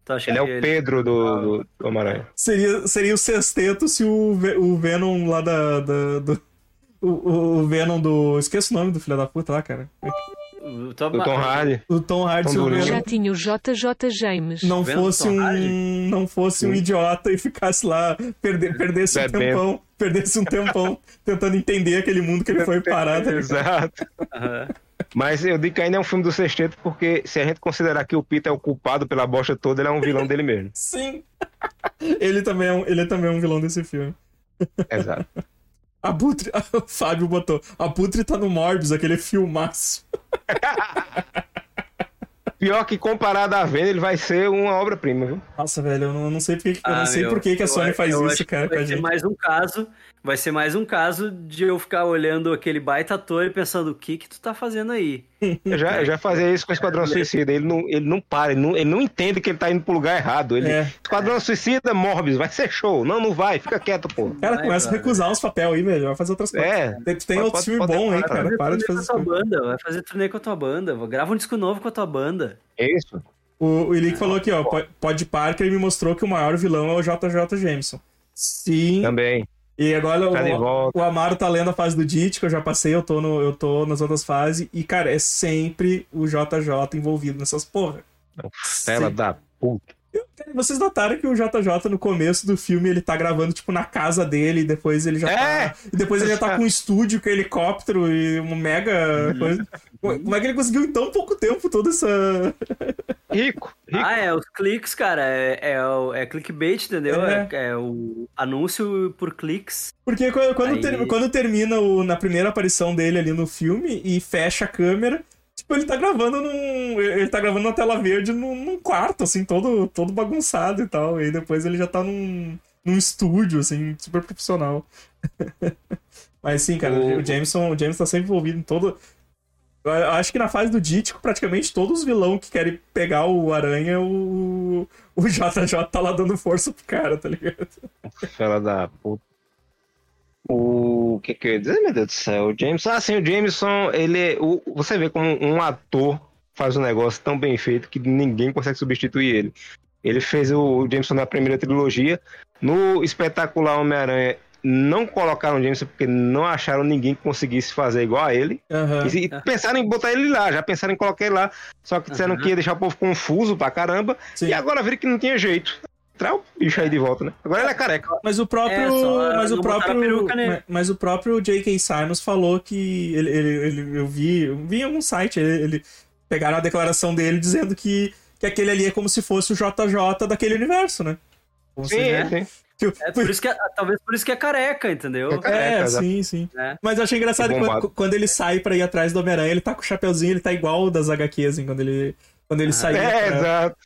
Então, Ele é o Pedro do, do, do Homem-Aranha. Seria, seria o sexteto se o, o Venom lá da. da- do, o, o- o Venom do. Esqueço o nome do filho da puta lá, cara. O Tom, Do Tom Hardy. O Tom Hardy, Tom se o Já tinha o JJ James. não Venom fosse um. Hardy? Não fosse um Sim. idiota e ficasse lá, perder, perdesse um tempão. Perdesse um tempão tentando entender aquele mundo que ele foi parar. tá ligado? *laughs* Exato. Mas eu digo que ainda é um filme do Sexteto, porque se a gente considerar que o Peter é o culpado pela bosta toda, ele é um vilão dele mesmo. Sim. *laughs* Ele também, é um, ele também é um vilão desse filme. Exato. Abutre. *laughs* O Fábio botou. Abutre tá no Morbius, aquele filmaço. *laughs* Pior que comparado à venda, ele vai ser uma obra-prima, viu? Nossa, velho, eu não, não sei, porque, eu não Ah, sei meu, por que, que a Sony faz isso, que cara, com a Vai ser mais um caso. Vai ser mais um caso de eu ficar olhando aquele baita ator e pensando, o que que tu tá fazendo aí? *laughs* Eu já, eu já fazia isso com o Esquadrão Suicida. Ele não, ele não para, ele não, ele não entende que ele tá indo pro lugar errado. Ele, É. Esquadrão Suicida, Morbius, vai ser show. Não, não vai, fica quieto, pô. Cara, Vai, começa a recusar uns papéis aí, velho. Vai fazer outras coisas. É. Tem, tem Pode- outros pode- filmes pode aí, parar, cara. Vai Para de fazer com a tua banda, vai fazer turnê com a tua banda. Grava um disco novo com a tua banda. É isso. O, o Ilick falou aqui, ó. Po- Pod Parker me mostrou que o maior vilão é o JJ Jameson. Sim. Também. E agora Tá o, o Amaro tá lendo a fase do Dit, que eu já passei, eu tô, no, eu tô nas outras fases. E, cara, é sempre o JJ envolvido nessas porra. Ela da puta. Vocês notaram que o JJ no começo do filme ele tá gravando tipo na casa dele e depois ele já É! tá. E depois ele já tá *laughs* com um estúdio com helicóptero e uma mega coisa. Como é que ele conseguiu em tão pouco tempo toda essa. Rico. rico. Ah, é os cliques, cara. É, é, o- é clickbait, entendeu? É. É, é o anúncio por cliques. Porque quando, quando, Aí- ter- quando termina o- na primeira aparição dele ali no filme e fecha a câmera, tipo, ele tá gravando num. Ele tá gravando na tela verde num, num quarto, assim, todo, todo bagunçado e tal. E depois ele já tá num, num estúdio, assim, super profissional. *laughs* Mas sim, cara, O- o Jameson, o Jameson tá sempre envolvido em todo. Eu acho que na fase do Dítico, praticamente todos os vilões que querem pegar o Aranha, o, o JJ *laughs* tá lá dando força pro cara, tá ligado? Fela da puta. O que que eu ia dizer, meu Deus do céu? O Jameson. Ah, sim, o Jameson, ele é. O, você vê como um ator faz um negócio tão bem feito que ninguém consegue substituir ele. Ele fez o Jameson na primeira trilogia No espetacular Homem-Aranha, não colocaram o Jameson porque não acharam ninguém que conseguisse fazer igual a ele. Aham. E, e pensaram em botar ele lá, já pensaram em colocar ele lá. Só que disseram Aham. que ia deixar o povo confuso pra caramba. Sim. E agora viram que não tinha jeito. Traz o bicho aí de volta, né? Agora ele é careca. Mas o próprio. É, só mas o próprio. peruca mas, o próprio J.K. Simons falou que. Ele, ele, ele- eu vi. Eu vi em algum site. Ele, ele- pegaram a declaração dele dizendo que, que aquele ali é como se fosse o JJ daquele universo, né? Como Sim, né? sim. que- É por isso que é- talvez por isso que é careca, entendeu? É careca. É, sim, sim. É. Mas eu achei engraçado É que quando, quando ele sai pra ir atrás do Homem-Aranha, ele tá com o chapeuzinho, ele tá igual o das HQs, assim, quando ele, quando ele saía. É, pra- exato.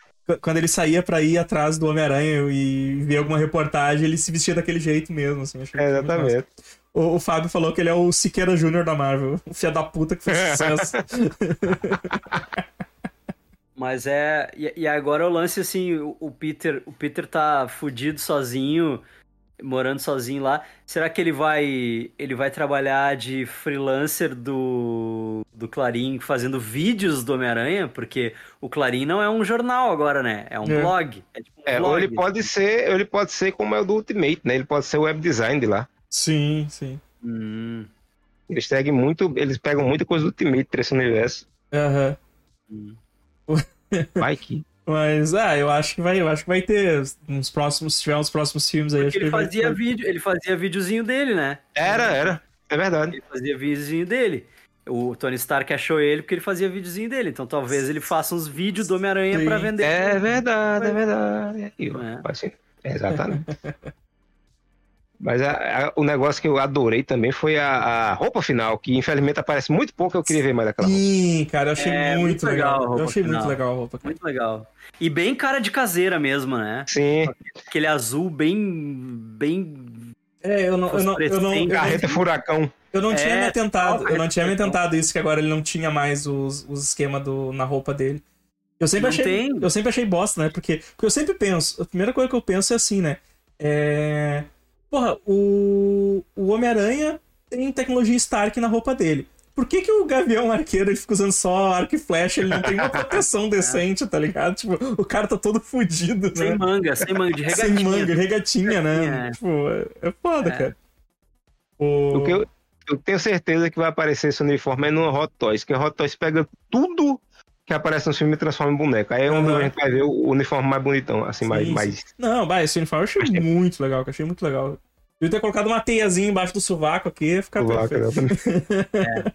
Quando ele saía pra ir atrás do Homem-Aranha e ver alguma reportagem, ele se vestia daquele jeito mesmo, assim. É, exatamente. O, o Fábio falou que ele é o Siqueira Júnior da Marvel. O filho da puta que fez sucesso. *laughs* Mas é. E, e agora o lance, assim, o, o Peter. O Peter tá fudido sozinho, morando sozinho lá. Será que ele vai. Ele vai trabalhar de freelancer do. do Clarim fazendo vídeos do Homem-Aranha? Porque o Clarim não é um jornal agora, né? É um É. blog. É tipo um É, ou blog. ele pode ser, ou ele pode ser como é o do Ultimate, né? Ele pode ser o web design de lá. sim, sim. Hum, Eles seguem muito, eles pegam muita coisa do Ultimate pra esse universo. Aham. Vai que. Mas, ah, eu acho que vai, eu acho que vai ter uns próximos, se tiver uns próximos filmes aí, acho porque que ele vai- fazia vai- vídeo, ele fazia videozinho dele, né? Era, era. É verdade. Ele fazia videozinho dele. O Tony Stark achou ele porque ele fazia videozinho dele. Então talvez ele faça uns vídeos do Homem-Aranha pra vender. É verdade, é verdade. É. É, exatamente. *laughs* Mas a- a- o negócio que eu adorei também foi a, a roupa final, que infelizmente aparece muito pouco, eu queria ver mais daquela roupa. Sim, cara, eu achei É, muito, muito legal legal. a roupa eu achei muito final. legal a roupa. cara. Muito legal. E bem cara de caseira mesmo, né? Sim, Aquele azul bem. bem. É, eu não, eu não, eu não, eu não, carreta furacão. eu não tinha É, me atentado, eu não tinha me atentado isso que agora ele não tinha mais os, os esquemas do, na roupa dele. Eu sempre Não achei, tem? eu sempre achei bosta, né? Porque, porque eu sempre penso, a primeira coisa que eu penso é assim, né? É, porra, o, o Homem-Aranha tem tecnologia Stark na roupa dele. Por que, que o Gavião Arqueiro ele fica usando só arco e flecha? Ele não tem uma proteção *laughs* *laughs* decente, tá ligado? Tipo, o cara tá todo fudido, Sem né? manga, sem manga, de Sem regatinha. manga, regatinha, né? É. Tipo, é, é foda, É. cara. O... O que eu, eu tenho certeza que vai aparecer esse uniforme é no Hot Toys, que o Hot Toys pega tudo que aparece no filme e transforma em boneco. Aí é onde Uhum. a gente vai ver o uniforme mais bonitão, assim, mais, Sim, mais. Não, bah, esse uniforme eu achei Achei- muito legal, que eu achei muito legal. Eu ter colocado uma teiazinha embaixo do sovaco aqui, ia ficar Vaca, perfeito. exatamente.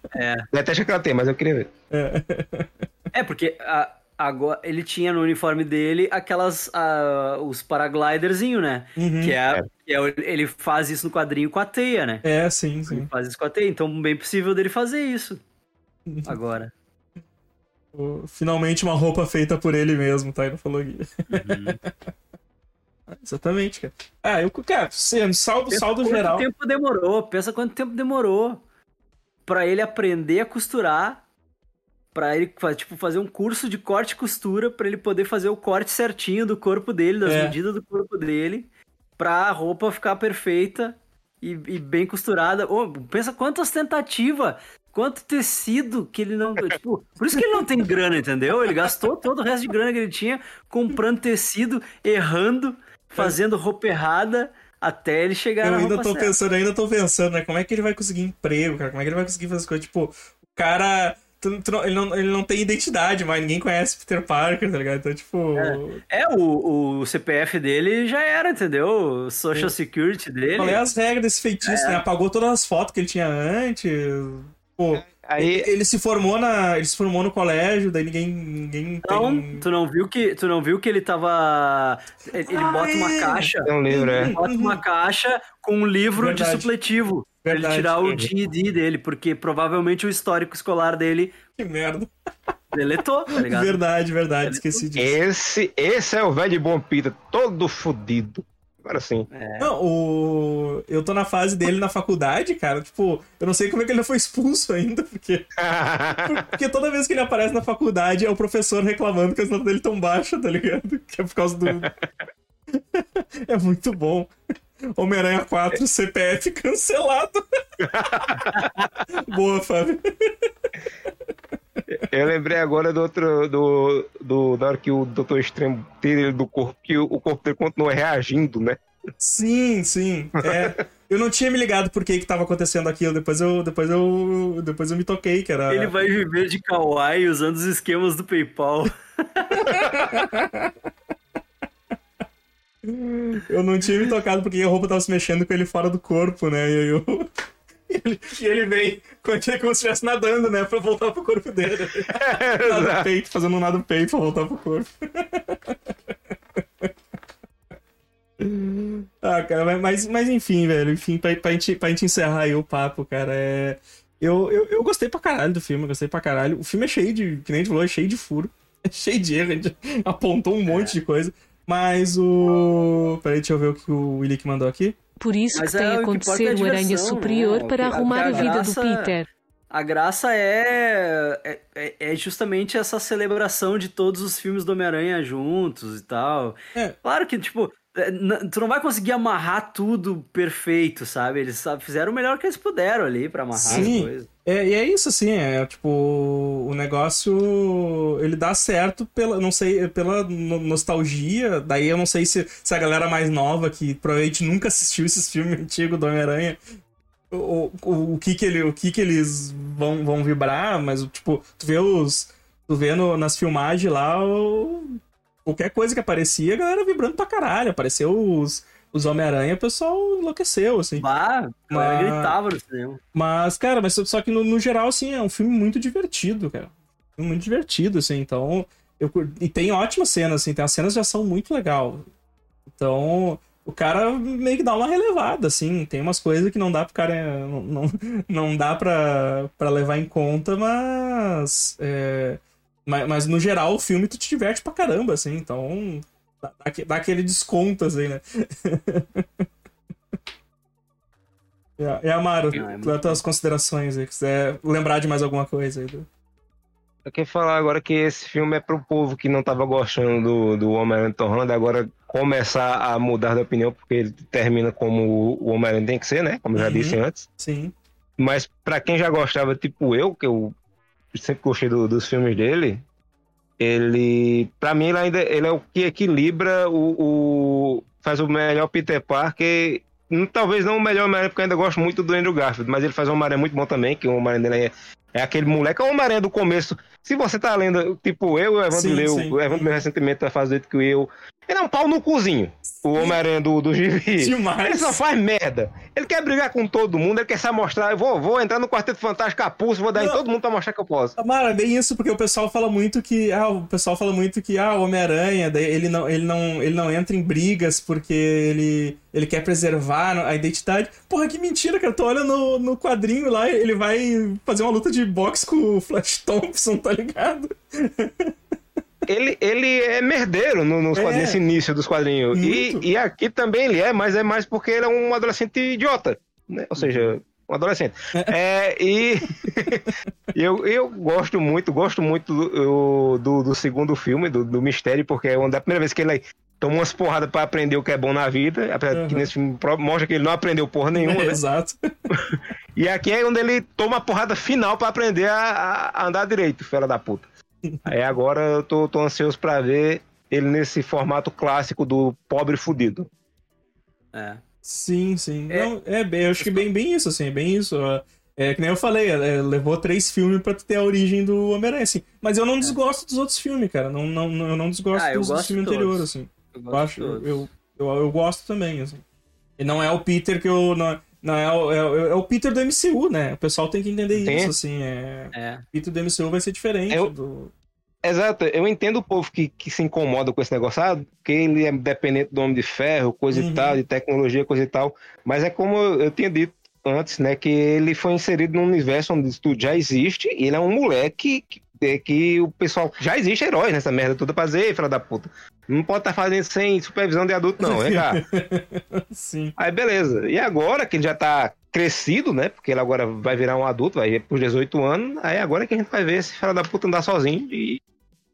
*laughs* É. Detesto que ela tem, mas eu queria ver. É, porque a- agora ele tinha no uniforme dele aquelas. os paragliderzinho, né? Uhum. Que, é, que é ele faz isso no quadrinho com a teia, né? É, sim, Ele sim. faz isso com a teia, então bem possível dele fazer isso. *laughs* Agora. Finalmente uma roupa feita por ele mesmo, tá? Ele falou aqui. Uhum. *laughs* Exatamente, cara. Ah, eu, cara, sendo saldo, Pensa saldo quanto geral. tempo demorou, pensa quanto tempo demorou pra ele aprender a costurar, pra ele tipo, fazer um curso de corte e costura, pra ele poder fazer o corte certinho do corpo dele, das É. medidas do corpo dele, pra a roupa ficar perfeita e, e bem costurada. Ô, pensa quantas tentativas, quanto tecido que ele não. tipo, por isso que ele não tem grana, entendeu? Ele gastou todo o resto de grana que ele tinha comprando tecido, errando, fazendo roupa errada. Até ele chegar Eu ainda tô certa. pensando, eu ainda tô pensando, né? Como é que ele vai conseguir emprego, cara? Como é que ele vai conseguir fazer as coisas? Tipo, o cara. tu- tu não- ele, não, ele não tem identidade, mas ninguém conhece Peter Parker, tá ligado? Então, tipo. É, o, o CPF dele já era, entendeu? O Social Security dele. Qual é as regras desse feitiço, né? Apagou todas as fotos que ele tinha antes. Pô, Aí, ele, ele se formou na. Ele se formou no colégio, daí ninguém. ninguém Não, tem. tu não viu que tu não viu que ele tava ele ele Ah, bota uma é. caixa, tem um livro, é. bota uma caixa com um livro Verdade. de supletivo pra ele tirar o GED dele, porque provavelmente o histórico escolar dele Que merda. deletou, tá ligado? Verdade, verdade, esqueci disso. Esse, esse é o velho de bom Peter, todo fudido. Agora sim. Não, o. Eu tô na fase dele na faculdade, cara. Tipo, eu não sei como é que ele não foi expulso ainda, porque. *laughs* Porque toda vez que ele aparece na faculdade é o professor reclamando que as notas dele tão baixas, tá ligado? Que é por causa do. *laughs* é muito bom. Homem-Aranha 4, CPF cancelado. *laughs* Boa, Fábio. Eu lembrei agora do outro. Do, do, da hora que o Doutor Extremo tira ele do corpo, que o, corpo dele continua reagindo, né? Sim, sim. É. Eu não tinha me ligado por que que tava acontecendo aquilo. Depois eu, depois eu, depois eu me toquei que era. Ele vai viver de kawaii usando os esquemas do PayPal. *laughs* eu não tinha me tocado porque a roupa tava se mexendo com ele fora do corpo, né? E eu. E ele, e ele vem *laughs* como, se estivesse nadando, né? Pra voltar pro corpo dele. *laughs* É, nada peito, fazendo um nado peito pra voltar pro corpo. *laughs* ah, cara, mas, mas enfim, velho. Enfim, pra, pra, gente, pra gente encerrar aí o papo, cara, é. Eu, eu, eu gostei pra caralho do filme, gostei pra caralho. O filme é cheio de, que nem a falou, é cheio de furo. É cheio de erro, a gente apontou um monte de coisa. Mas o. Peraí, deixa eu ver o que o Willick mandou aqui. Por isso Mas que tem é, o que acontecer é a Aranha diversão, Superior né? para que- arrumar a a vida graça- do Peter. A graça é, é, é- é justamente essa celebração de todos os filmes do Homem-Aranha juntos e tal. É. Claro que, tipo, é, tu não vai conseguir amarrar tudo perfeito, sabe? Eles sabe, fizeram o melhor que eles puderam ali pra amarrar Sim. as coisas. É, e é isso, assim, é tipo, o negócio, ele dá certo pela, não sei, pela no- nostalgia, daí eu não sei se, se a galera mais nova, que provavelmente nunca assistiu esses filmes *laughs* antigos do Homem-Aranha, o, o, o que que ele, o que que eles vão, vão vibrar, mas, tipo, tu vê os, tu vê no- nas filmagens lá, o- qualquer coisa que aparecia, a galera vibrando pra caralho, apareceu os, os Homem-Aranha, o pessoal enlouqueceu, assim. Bah, a galera Mas- gritava no cinema. Mas, cara, mas só- que no, no geral, assim, é um filme muito divertido, cara. Muito divertido, assim, então. Eu, e tem ótimas cenas, assim, tem as cenas de ação muito legal. Então, o cara meio que dá uma relevada, assim. Tem umas coisas que não dá pro cara. Não, não, não dá pra, pra levar em conta, mas. é, mas. Mas no geral, o filme tu te diverte pra caramba, assim, então. Dá, dá aque- dá aquele desconto, assim, né? E, *laughs* Amaro, é muito quais as tuas considerações aí? Quiser lembrar de mais alguma coisa aí? do- Eu quero falar agora que esse filme é pro povo que não tava gostando do, do Homem-Aranha Tom Holland, agora começar a mudar de opinião, porque ele termina como o Homem-Aranha tem que ser, né? Como eu já Uhum. disse antes. Sim. Mas pra quem já gostava, tipo eu, que eu sempre gostei do- dos filmes dele, ele, pra mim, ele ainda ele é o que equilibra o, o- faz o melhor Peter Parker. Hum, Talvez não o melhor Homem-Aranha, porque eu ainda gosto muito do Andrew Garfield, mas ele faz um Homem-Aranha muito bom também, que o Homem-Aranha dele é, é aquele moleque, é o Homem-Aranha do começo. Se você tá lendo, tipo eu, o Evandro Sim, leu, sim. o Evandro leu recentemente vai fazer do que eu. Ele é um pau no cozinho, o Homem-Aranha do, do Gibi. *laughs* Ele Demais. só faz merda. Ele quer brigar com todo mundo, ele quer só mostrar. Eu vou, vou entrar no Quarteto Fantástico pulso, vou dar em Não. todo mundo pra mostrar que eu posso. Mara, é bem isso, porque o pessoal fala muito que. Ah, o pessoal fala muito que ah, o Homem-Aranha, ele não, ele, não, ele não entra em brigas porque ele, ele quer preservar a identidade. Porra, que mentira, cara. Tu olha no, no quadrinho lá, ele vai fazer uma luta de boxe com o Flash Thompson, tá ligado? *laughs* Ele, ele é merdeiro no- nos É. quadrinhos, início dos quadrinhos. E, Muito. e aqui também ele é, mas é mais porque ele é um adolescente idiota. Né? Ou seja, um adolescente. É, e *laughs* eu, eu gosto muito, gosto muito do, do, do segundo filme, do, do Mistério, porque é uma- a primeira vez que ele toma umas porradas pra aprender o que é bom na vida. Apesar de que Uhum. nesse filme mostra que ele não aprendeu porra nenhuma. É, né? exato. *laughs* E aqui é onde ele toma a porrada final pra aprender a, a andar direito, fera da puta. Aí agora eu tô, tô ansioso pra ver ele nesse formato clássico do pobre fudido. É. Sim, sim. É. Não, é bem, eu acho que bem, bem isso, assim, é bem isso. ó. É que nem eu falei, é, levou três filmes pra ter a origem do Homem-Aranha, assim. Mas eu não desgosto dos outros filmes, cara. Não, não, não- eu não desgosto Ah, eu dos, filmes anteriores, assim. Eu Eu gosto acho, eu, eu, eu gosto também, assim. E não é o Peter que eu. Não, não é, o, é, o- é o Peter do MCU, né? O pessoal tem que entender Tem. isso, assim. É, É. o Peter do MCU vai ser diferente Eu- do. Exato, eu entendo o povo que, que se incomoda com esse negócio, ah, porque ele é dependente do Homem de Ferro, coisa Uhum. e tal, de tecnologia, coisa e tal. Mas é como eu eu tinha dito antes, né, que ele foi inserido num universo onde tudo já existe, e ele é um moleque que, é que o pessoal. Já existe heróis nessa merda toda pra dizer, "Ei, filha da puta. Não pode estar fazendo sem supervisão de adulto, não, vem cá. *laughs* Sim. Aí beleza. E agora que ele já tá crescido, né? Porque ele agora vai virar um adulto, vai ir pros 18 anos. Aí agora que a gente vai ver esse filho da puta andar sozinho. E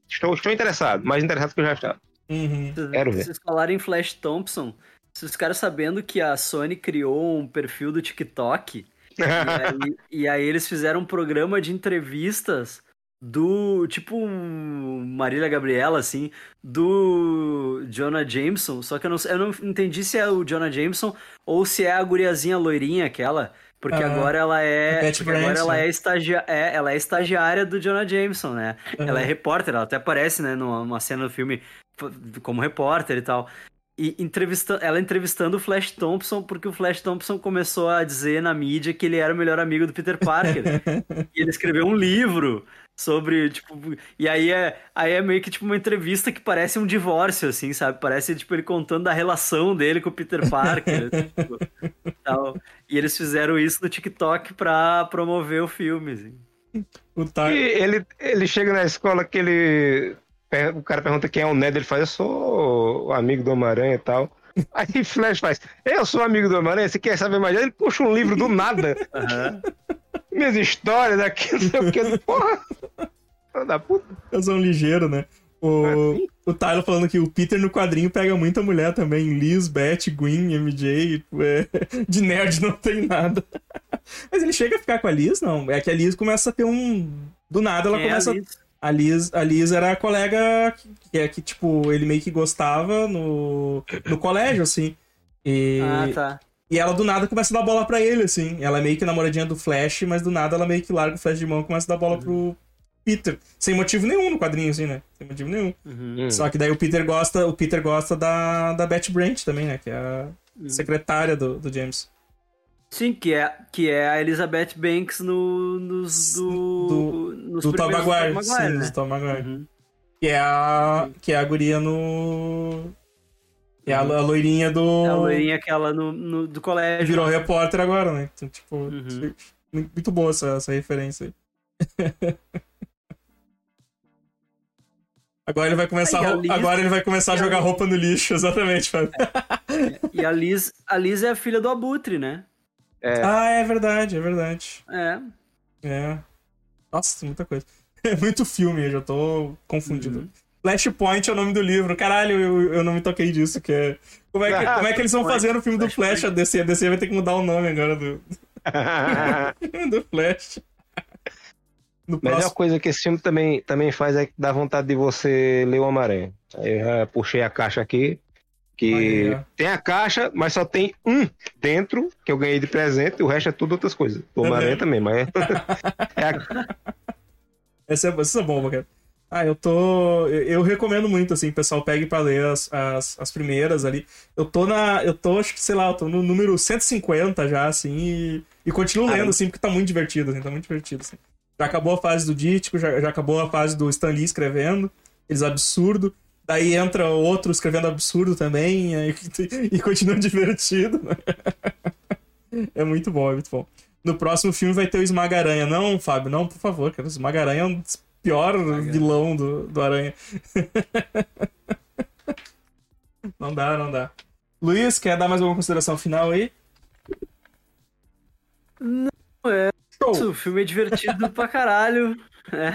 estou, estou interessado, mais interessado que eu já estava. Uhum. Quero ver. Vocês falaram em Flash Thompson. Vocês ficaram sabendo que a Sony criou um perfil do TikTok. *laughs* e, aí, e aí eles fizeram um programa de entrevistas do. Tipo Marília Gabriela, assim, do Jonah Jameson. Só que eu não, eu não entendi se é o Jonah Jameson ou se é a guriazinha loirinha aquela. Porque uhum. agora ela é. Branch, agora ela né? é, estagia é, ela é estagiária do Jonah Jameson, né? Uhum. Ela é repórter, ela até aparece, né, numa cena do filme como repórter e tal. E entrevista, ela entrevistando o Flash Thompson, porque o Flash Thompson começou a dizer na mídia que ele era o melhor amigo do Peter Parker. *laughs* e ele escreveu um livro sobre, tipo, e aí é, aí é meio que tipo uma entrevista que parece um divórcio, assim, sabe? Parece, tipo, ele contando da relação dele com o Peter Parker, *laughs* tipo, tal. E eles fizeram isso no TikTok pra promover o filme, assim. O Tar... E ele, ele chega na escola que ele... O cara pergunta quem é o Ned, ele faz, eu sou o amigo do Homem-Aranha e tal. *laughs* Aí Flash faz, eu sou amigo do Homem-Aranha, você quer saber mais? Ele puxa um livro do nada. *laughs* Uhum minhas histórias aqui, não sei o que. Porra! Da puta. Eu sou um ligeiro, né? O, o Tyler falando que o Peter no quadrinho pega muita mulher também. Liz, Beth, Gwen, MJ. É, de nerd não tem nada. Mas ele chega a ficar com a Liz, não. É que a Liz começa a ter um. Do nada ela Quem começa. É a, Liz? A Liz? A Liz era a colega que, é que, tipo, ele meio que gostava no, no colégio, assim. E... Ah, tá. E ela do nada começa a dar bola para ele, assim. Ela é meio que namoradinha do Flash, mas do nada ela meio que larga o Flash de mão e começa a dar bola uhum. pro Peter. Sem motivo nenhum no quadrinho, assim, né? Sem motivo nenhum. Uhum. Só que daí o Peter gosta, o Peter gosta da, da Betty Brant também, né? Que é a uhum. secretária do, do James. Sim, que é, que é a Elizabeth Banks no, nos do, do, nos do Tom Maguire, Maguire, sim, né? do Tom Maguire. Uhum. Que é a que é a guria no é a, a loirinha do. É a loirinha aquela no, no, do colégio. Virou repórter agora, né? Então, tipo, uhum. muito boa essa, essa referência aí. *laughs* Agora ele vai começar, a, Liz... agora ele vai começar a jogar roupa no lixo, *laughs* exatamente, Fábio. É. E a Liz, a Liz é a filha do Abutre, né? É. Ah, é verdade, é verdade. É. É. Nossa, muita coisa. *laughs* É muito filme, eu já tô confundido. Uhum. Flashpoint é o nome do livro. Caralho, eu, eu não me toquei disso. Que é... Como, é que, *laughs* como é que eles vão fazer o filme do Flash? A DC, a DC vai ter que mudar o nome agora do. *laughs* do Flash. No Melhor próximo... coisa que esse filme também, também faz é dar vontade de você ler o Homem-Aranha. Eu já puxei a caixa aqui. Que é. tem a caixa, mas só tem um dentro que eu ganhei de presente, e o resto é tudo outras coisas. O Homem-Aranha também, mas é. *laughs* é a... Essa é, essa é bom, cara. Ah, eu tô. Eu recomendo muito, assim, o pessoal pegue pra ler as, as, as, primeiras ali. Eu tô na. Eu tô, acho que, sei lá, eu tô no número 150 já, assim, e, e continuo lendo, assim, porque tá muito divertido, assim, tá muito divertido, assim. Já acabou a fase do Dítico, já, já acabou a fase do Stan Lee escrevendo, eles absurdo. Daí entra outro escrevendo absurdo também, e, *laughs* e continua divertido. *laughs* é muito bom, é muito bom. No próximo filme vai ter o Esmaga-Aranha. Não, Fábio, não, por favor, cara. O Esmaga-Aranha é um pior vilão do, do Aranha. *laughs* não dá, não dá. Luiz, quer dar mais alguma consideração final aí? Não, é. Show. O filme é divertido pra caralho. É.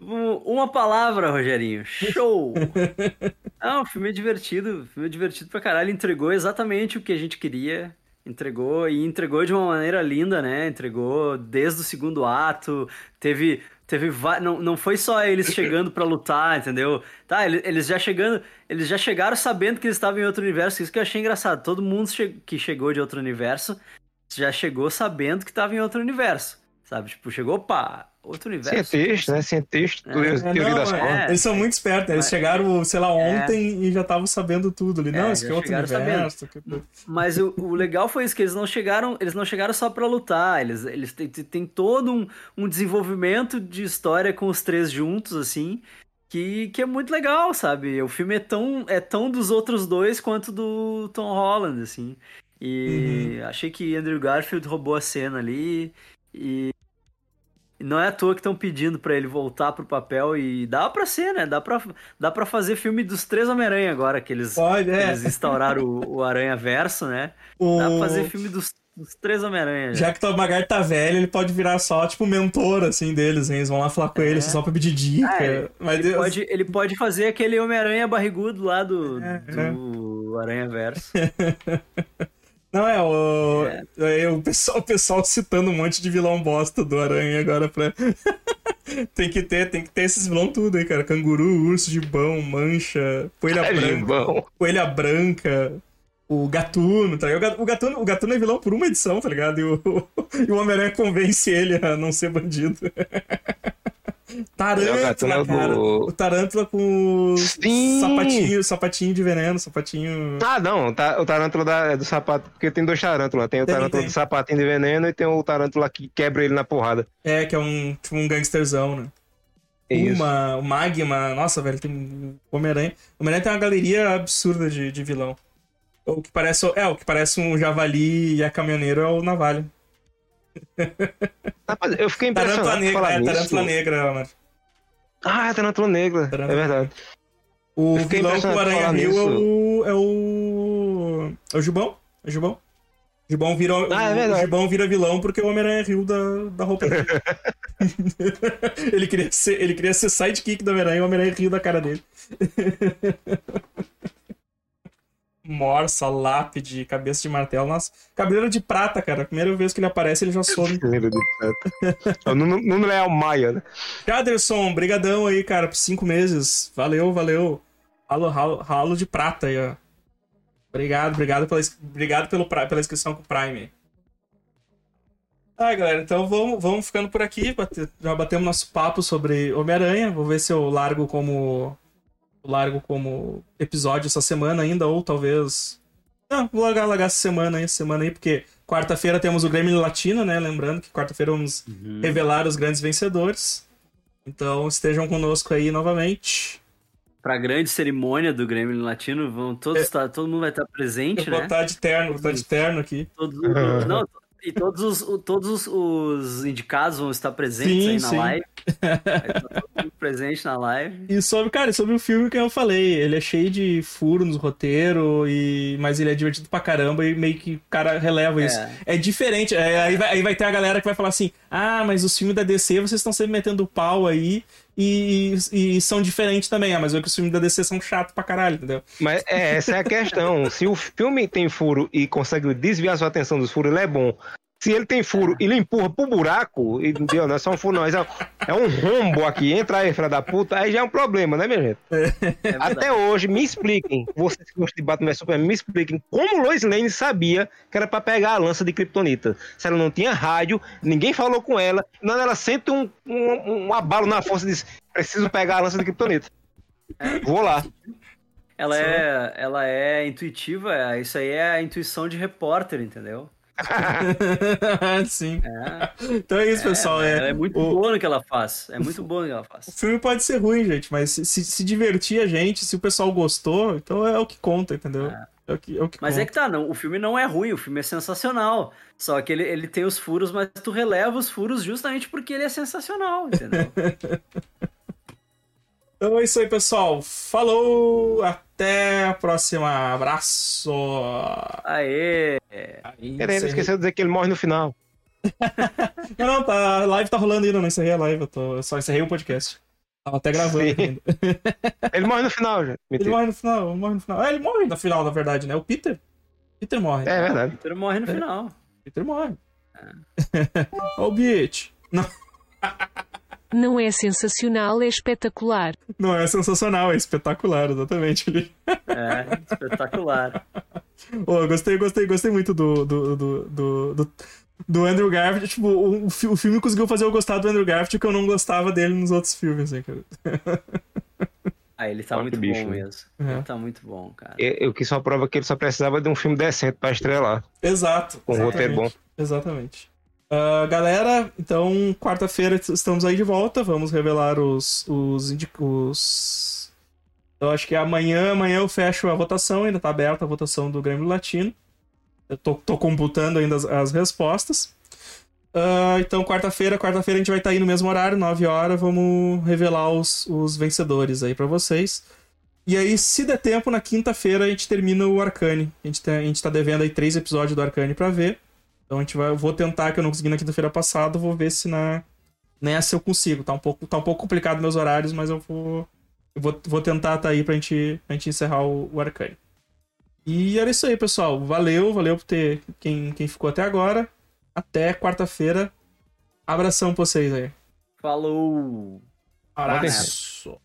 Uma palavra, Rogerinho. Show! Não, *laughs* o filme é divertido. Filme é divertido pra caralho. Entregou exatamente o que a gente queria. Entregou e entregou de uma maneira linda, né? Entregou desde o segundo ato. Teve Teve não, não foi só eles chegando para lutar, entendeu? Tá, eles já chegando, eles já chegaram sabendo que eles estavam em outro universo, isso que eu achei engraçado. Todo mundo che que chegou de outro universo já chegou sabendo que estava em outro universo, sabe? Tipo, chegou, pá, outro universo. Cientista, né? Cientista, é. teoria das é, Eles são muito espertos, eles chegaram, sei lá, é. ontem e já estavam sabendo tudo ali. Não, é, isso é outro universo. Mas o, o, legal foi isso, que eles não chegaram, eles não chegaram só para lutar, eles, eles têm, têm todo um, um desenvolvimento de história com os três juntos, assim, que, que é muito legal, sabe? O filme é tão, é tão dos outros dois quanto do Tom Holland, assim. E uhum. achei que Andrew Garfield roubou a cena ali. E não é à toa que estão pedindo para ele voltar pro papel e dá para ser, né? Dá para dá para fazer filme dos três Homem-Aranha agora que eles, Pode, é. eles instauraram o, o Aranha Verso, né? O... Dá pra fazer filme dos, dos três Homem-Aranha. Já. já que o Tom Maguire tá velho, ele pode virar só, tipo, mentor, assim, deles, hein? Eles vão lá falar com é. ele só pra pedir dica. Ah, ele, ele pode, ele pode fazer aquele Homem-Aranha barrigudo lá do, é, do Aranha Verso. *laughs* Não, é, o, é. é o, pessoal, o pessoal citando um monte de vilão bosta do Aranha agora pra. *laughs* tem que ter, tem que ter esses vilões tudo aí, cara. Canguru, urso, gibão, mancha, coelha É, branca, Gibão. coelha branca, o gatuno, tá ligado? O gatuno, o gatuno é vilão por uma edição, tá ligado? E o, *laughs* e o Homem-Aranha convence ele a não ser bandido. *laughs* Tarântula, o cara. do- O Tarântula com Sim! sapatinho, sapatinho de veneno, sapatinho... Ah, não, o tarântula da- é do sapato, porque tem dois tarântulas. Tem o Tem, tarântula tem. do sapatinho de veneno e tem o tarântula que quebra ele na porrada. É, que é um, tipo um gangsterzão, né? Isso. Uma, o Magma, nossa, velho, tem o Homem-Aranha. O Homem-Aranha tem uma galeria absurda de, de vilão. O que parece, é, o que parece um javali e a caminhoneiro é o Navalha. *laughs* Rapaz, eu fiquei Tarântula impressionado por Negra, falar é, nisso. Tarântula Negra, mano. Ah, é tarântula negra, Tarântula é verdade. O vilão com Aranha Rio é o, é o. É o Gibão. É o Gibão. O Gibão vira, Ah, é o. Gibão vira vilão porque o Homem-Aranha riu da, da roupa dele. *laughs* ele, queria ser, ele queria ser sidekick do Homem-Aranha e o Homem-Aranha riu da cara dele. *laughs* Morsa, lápide, cabeça de martelo. Nossa, cabeleira de prata, cara. A primeira vez que ele aparece, ele já some. *laughs* Lembra de prata. É o Nuno, Nuno Leal Maia, né? Jaderson, brigadão aí, cara, por cinco meses. Valeu, valeu. Ralo, ralo, ralo de prata aí, ó. Obrigado, obrigado pela, obrigado pelo, pela inscrição com o Prime. Ah, galera, então vamos, vamos ficando por aqui. Já batemos nosso papo sobre Homem-Aranha. Vou ver se eu largo como. Largo como episódio essa semana ainda, ou talvez. Não, vou largar, largar essa semana aí, essa semana aí, porque quarta-feira temos o Grêmio Latino, né? Lembrando que quarta-feira vamos revelar os grandes vencedores. Então estejam conosco aí novamente. Pra grande cerimônia do Grêmio Latino, vão todos É. estar, todo mundo vai estar presente, Eu vou né? estar de terno, vou estar de terno aqui. Todos, os- *laughs* não, e todos os, todos os, os indicados vão estar presentes Sim, aí na sim. live. *laughs* Estar todo mundo presente na live. E sobre, cara, sobre o filme que eu falei, ele é cheio de furos no roteiro, e... mas ele é divertido pra caramba e meio que o cara releva isso. É. É diferente, é, aí, vai, aí vai ter a galera que vai falar assim: ah, mas os filmes da DC vocês estão sempre metendo pau aí e, e, e são diferentes também. Ah, mas é que os filmes da DC são chatos pra caralho, entendeu? Mas é, essa é a questão. Se o filme tem furo e consegue desviar sua atenção dos furos, ele é bom. Se ele tem furo e ele empurra pro buraco, e, entendeu? Não é só um furo, não. É, é um rombo aqui, entra aí, filha da puta, aí já é um problema, né, minha gente? É verdade. Até hoje, me expliquem, vocês que gostam de Batman Superman, me expliquem como Lois Lane sabia que era pra pegar a lança de Kryptonita. Se ela não tinha rádio, ninguém falou com ela, quando ela sente um, um, um abalo na força e diz: preciso pegar a lança de Kryptonita. Vou lá. Ela é, ela é intuitiva, é- isso aí é a intuição de repórter, entendeu? *laughs* Sim. É, Então é isso, pessoal. É, é muito o- boa no que ela faz. É muito boa no que ela O faz. filme pode ser ruim, gente, mas se, se, se divertir a gente, se o pessoal gostou, então é o que conta, entendeu? É, o, que, é o que Mas conta. é que tá, não, o filme não é ruim, o filme é sensacional. Só que ele, ele tem os furos, mas tu releva os furos justamente porque ele é sensacional, entendeu? *laughs* Então é isso aí, pessoal. Falou! Até a próxima. Abraço! Aê! Aí, encerrei. esqueceu de dizer que ele morre no final. *laughs* Não, não, tá, a live tá rolando ainda, não encerrei a live, eu, tô, eu só encerrei o podcast. Tava até gravando ainda. *laughs* Ele morre no final, gente. Ele morre no final, ele morre no final. Ah, ele morre no final, na verdade, né? O Peter. Peter morre. É verdade. Peter morre no final. Peter morre. *laughs* Ó o bitch. Não, Não é sensacional, é espetacular. não é sensacional, é espetacular, exatamente. Ele... *laughs* É, espetacular. Pô, eu gostei, gostei, gostei muito do, do, do, do, do, do Andrew Garfield. Tipo, o, o fi- o filme conseguiu fazer eu gostar do Andrew Garfield que eu não gostava dele nos outros filmes, assim, cara. *laughs* Ah, ele tá muito que bicho, bom né? mesmo. É. Ele tá muito bom, cara. Eu, que só prova que ele só precisava de um filme decente pra estrelar. Exato. Com um roteiro bom. Exatamente. Ah, galera, então, quarta-feira estamos aí de volta. Vamos revelar os. os, os... Eu acho que amanhã, amanhã eu fecho a votação, ainda tá aberta a votação do Grêmio Latino. Eu tô, tô computando ainda as, as respostas. Ah, então, quarta-feira, quarta-feira a gente vai estar aí no mesmo horário, 9 horas, vamos revelar os, os vencedores aí pra vocês. E aí, se der tempo, na quinta-feira a gente termina o Arcane. A gente, tem, a gente tá devendo aí três episódios do Arcane pra ver. Então a gente vai. Eu vou tentar, que eu não consegui na quinta-feira passada, vou ver se na. Nessa eu consigo. Tá um pouco, tá um pouco complicado meus horários, mas eu vou. Eu vou, vou tentar tá aí pra gente, pra gente encerrar o, o Arcane. E era isso aí, pessoal. Valeu, valeu por ter quem, quem ficou até agora. Até quarta-feira. Abração pra vocês aí. Falou! Abraço!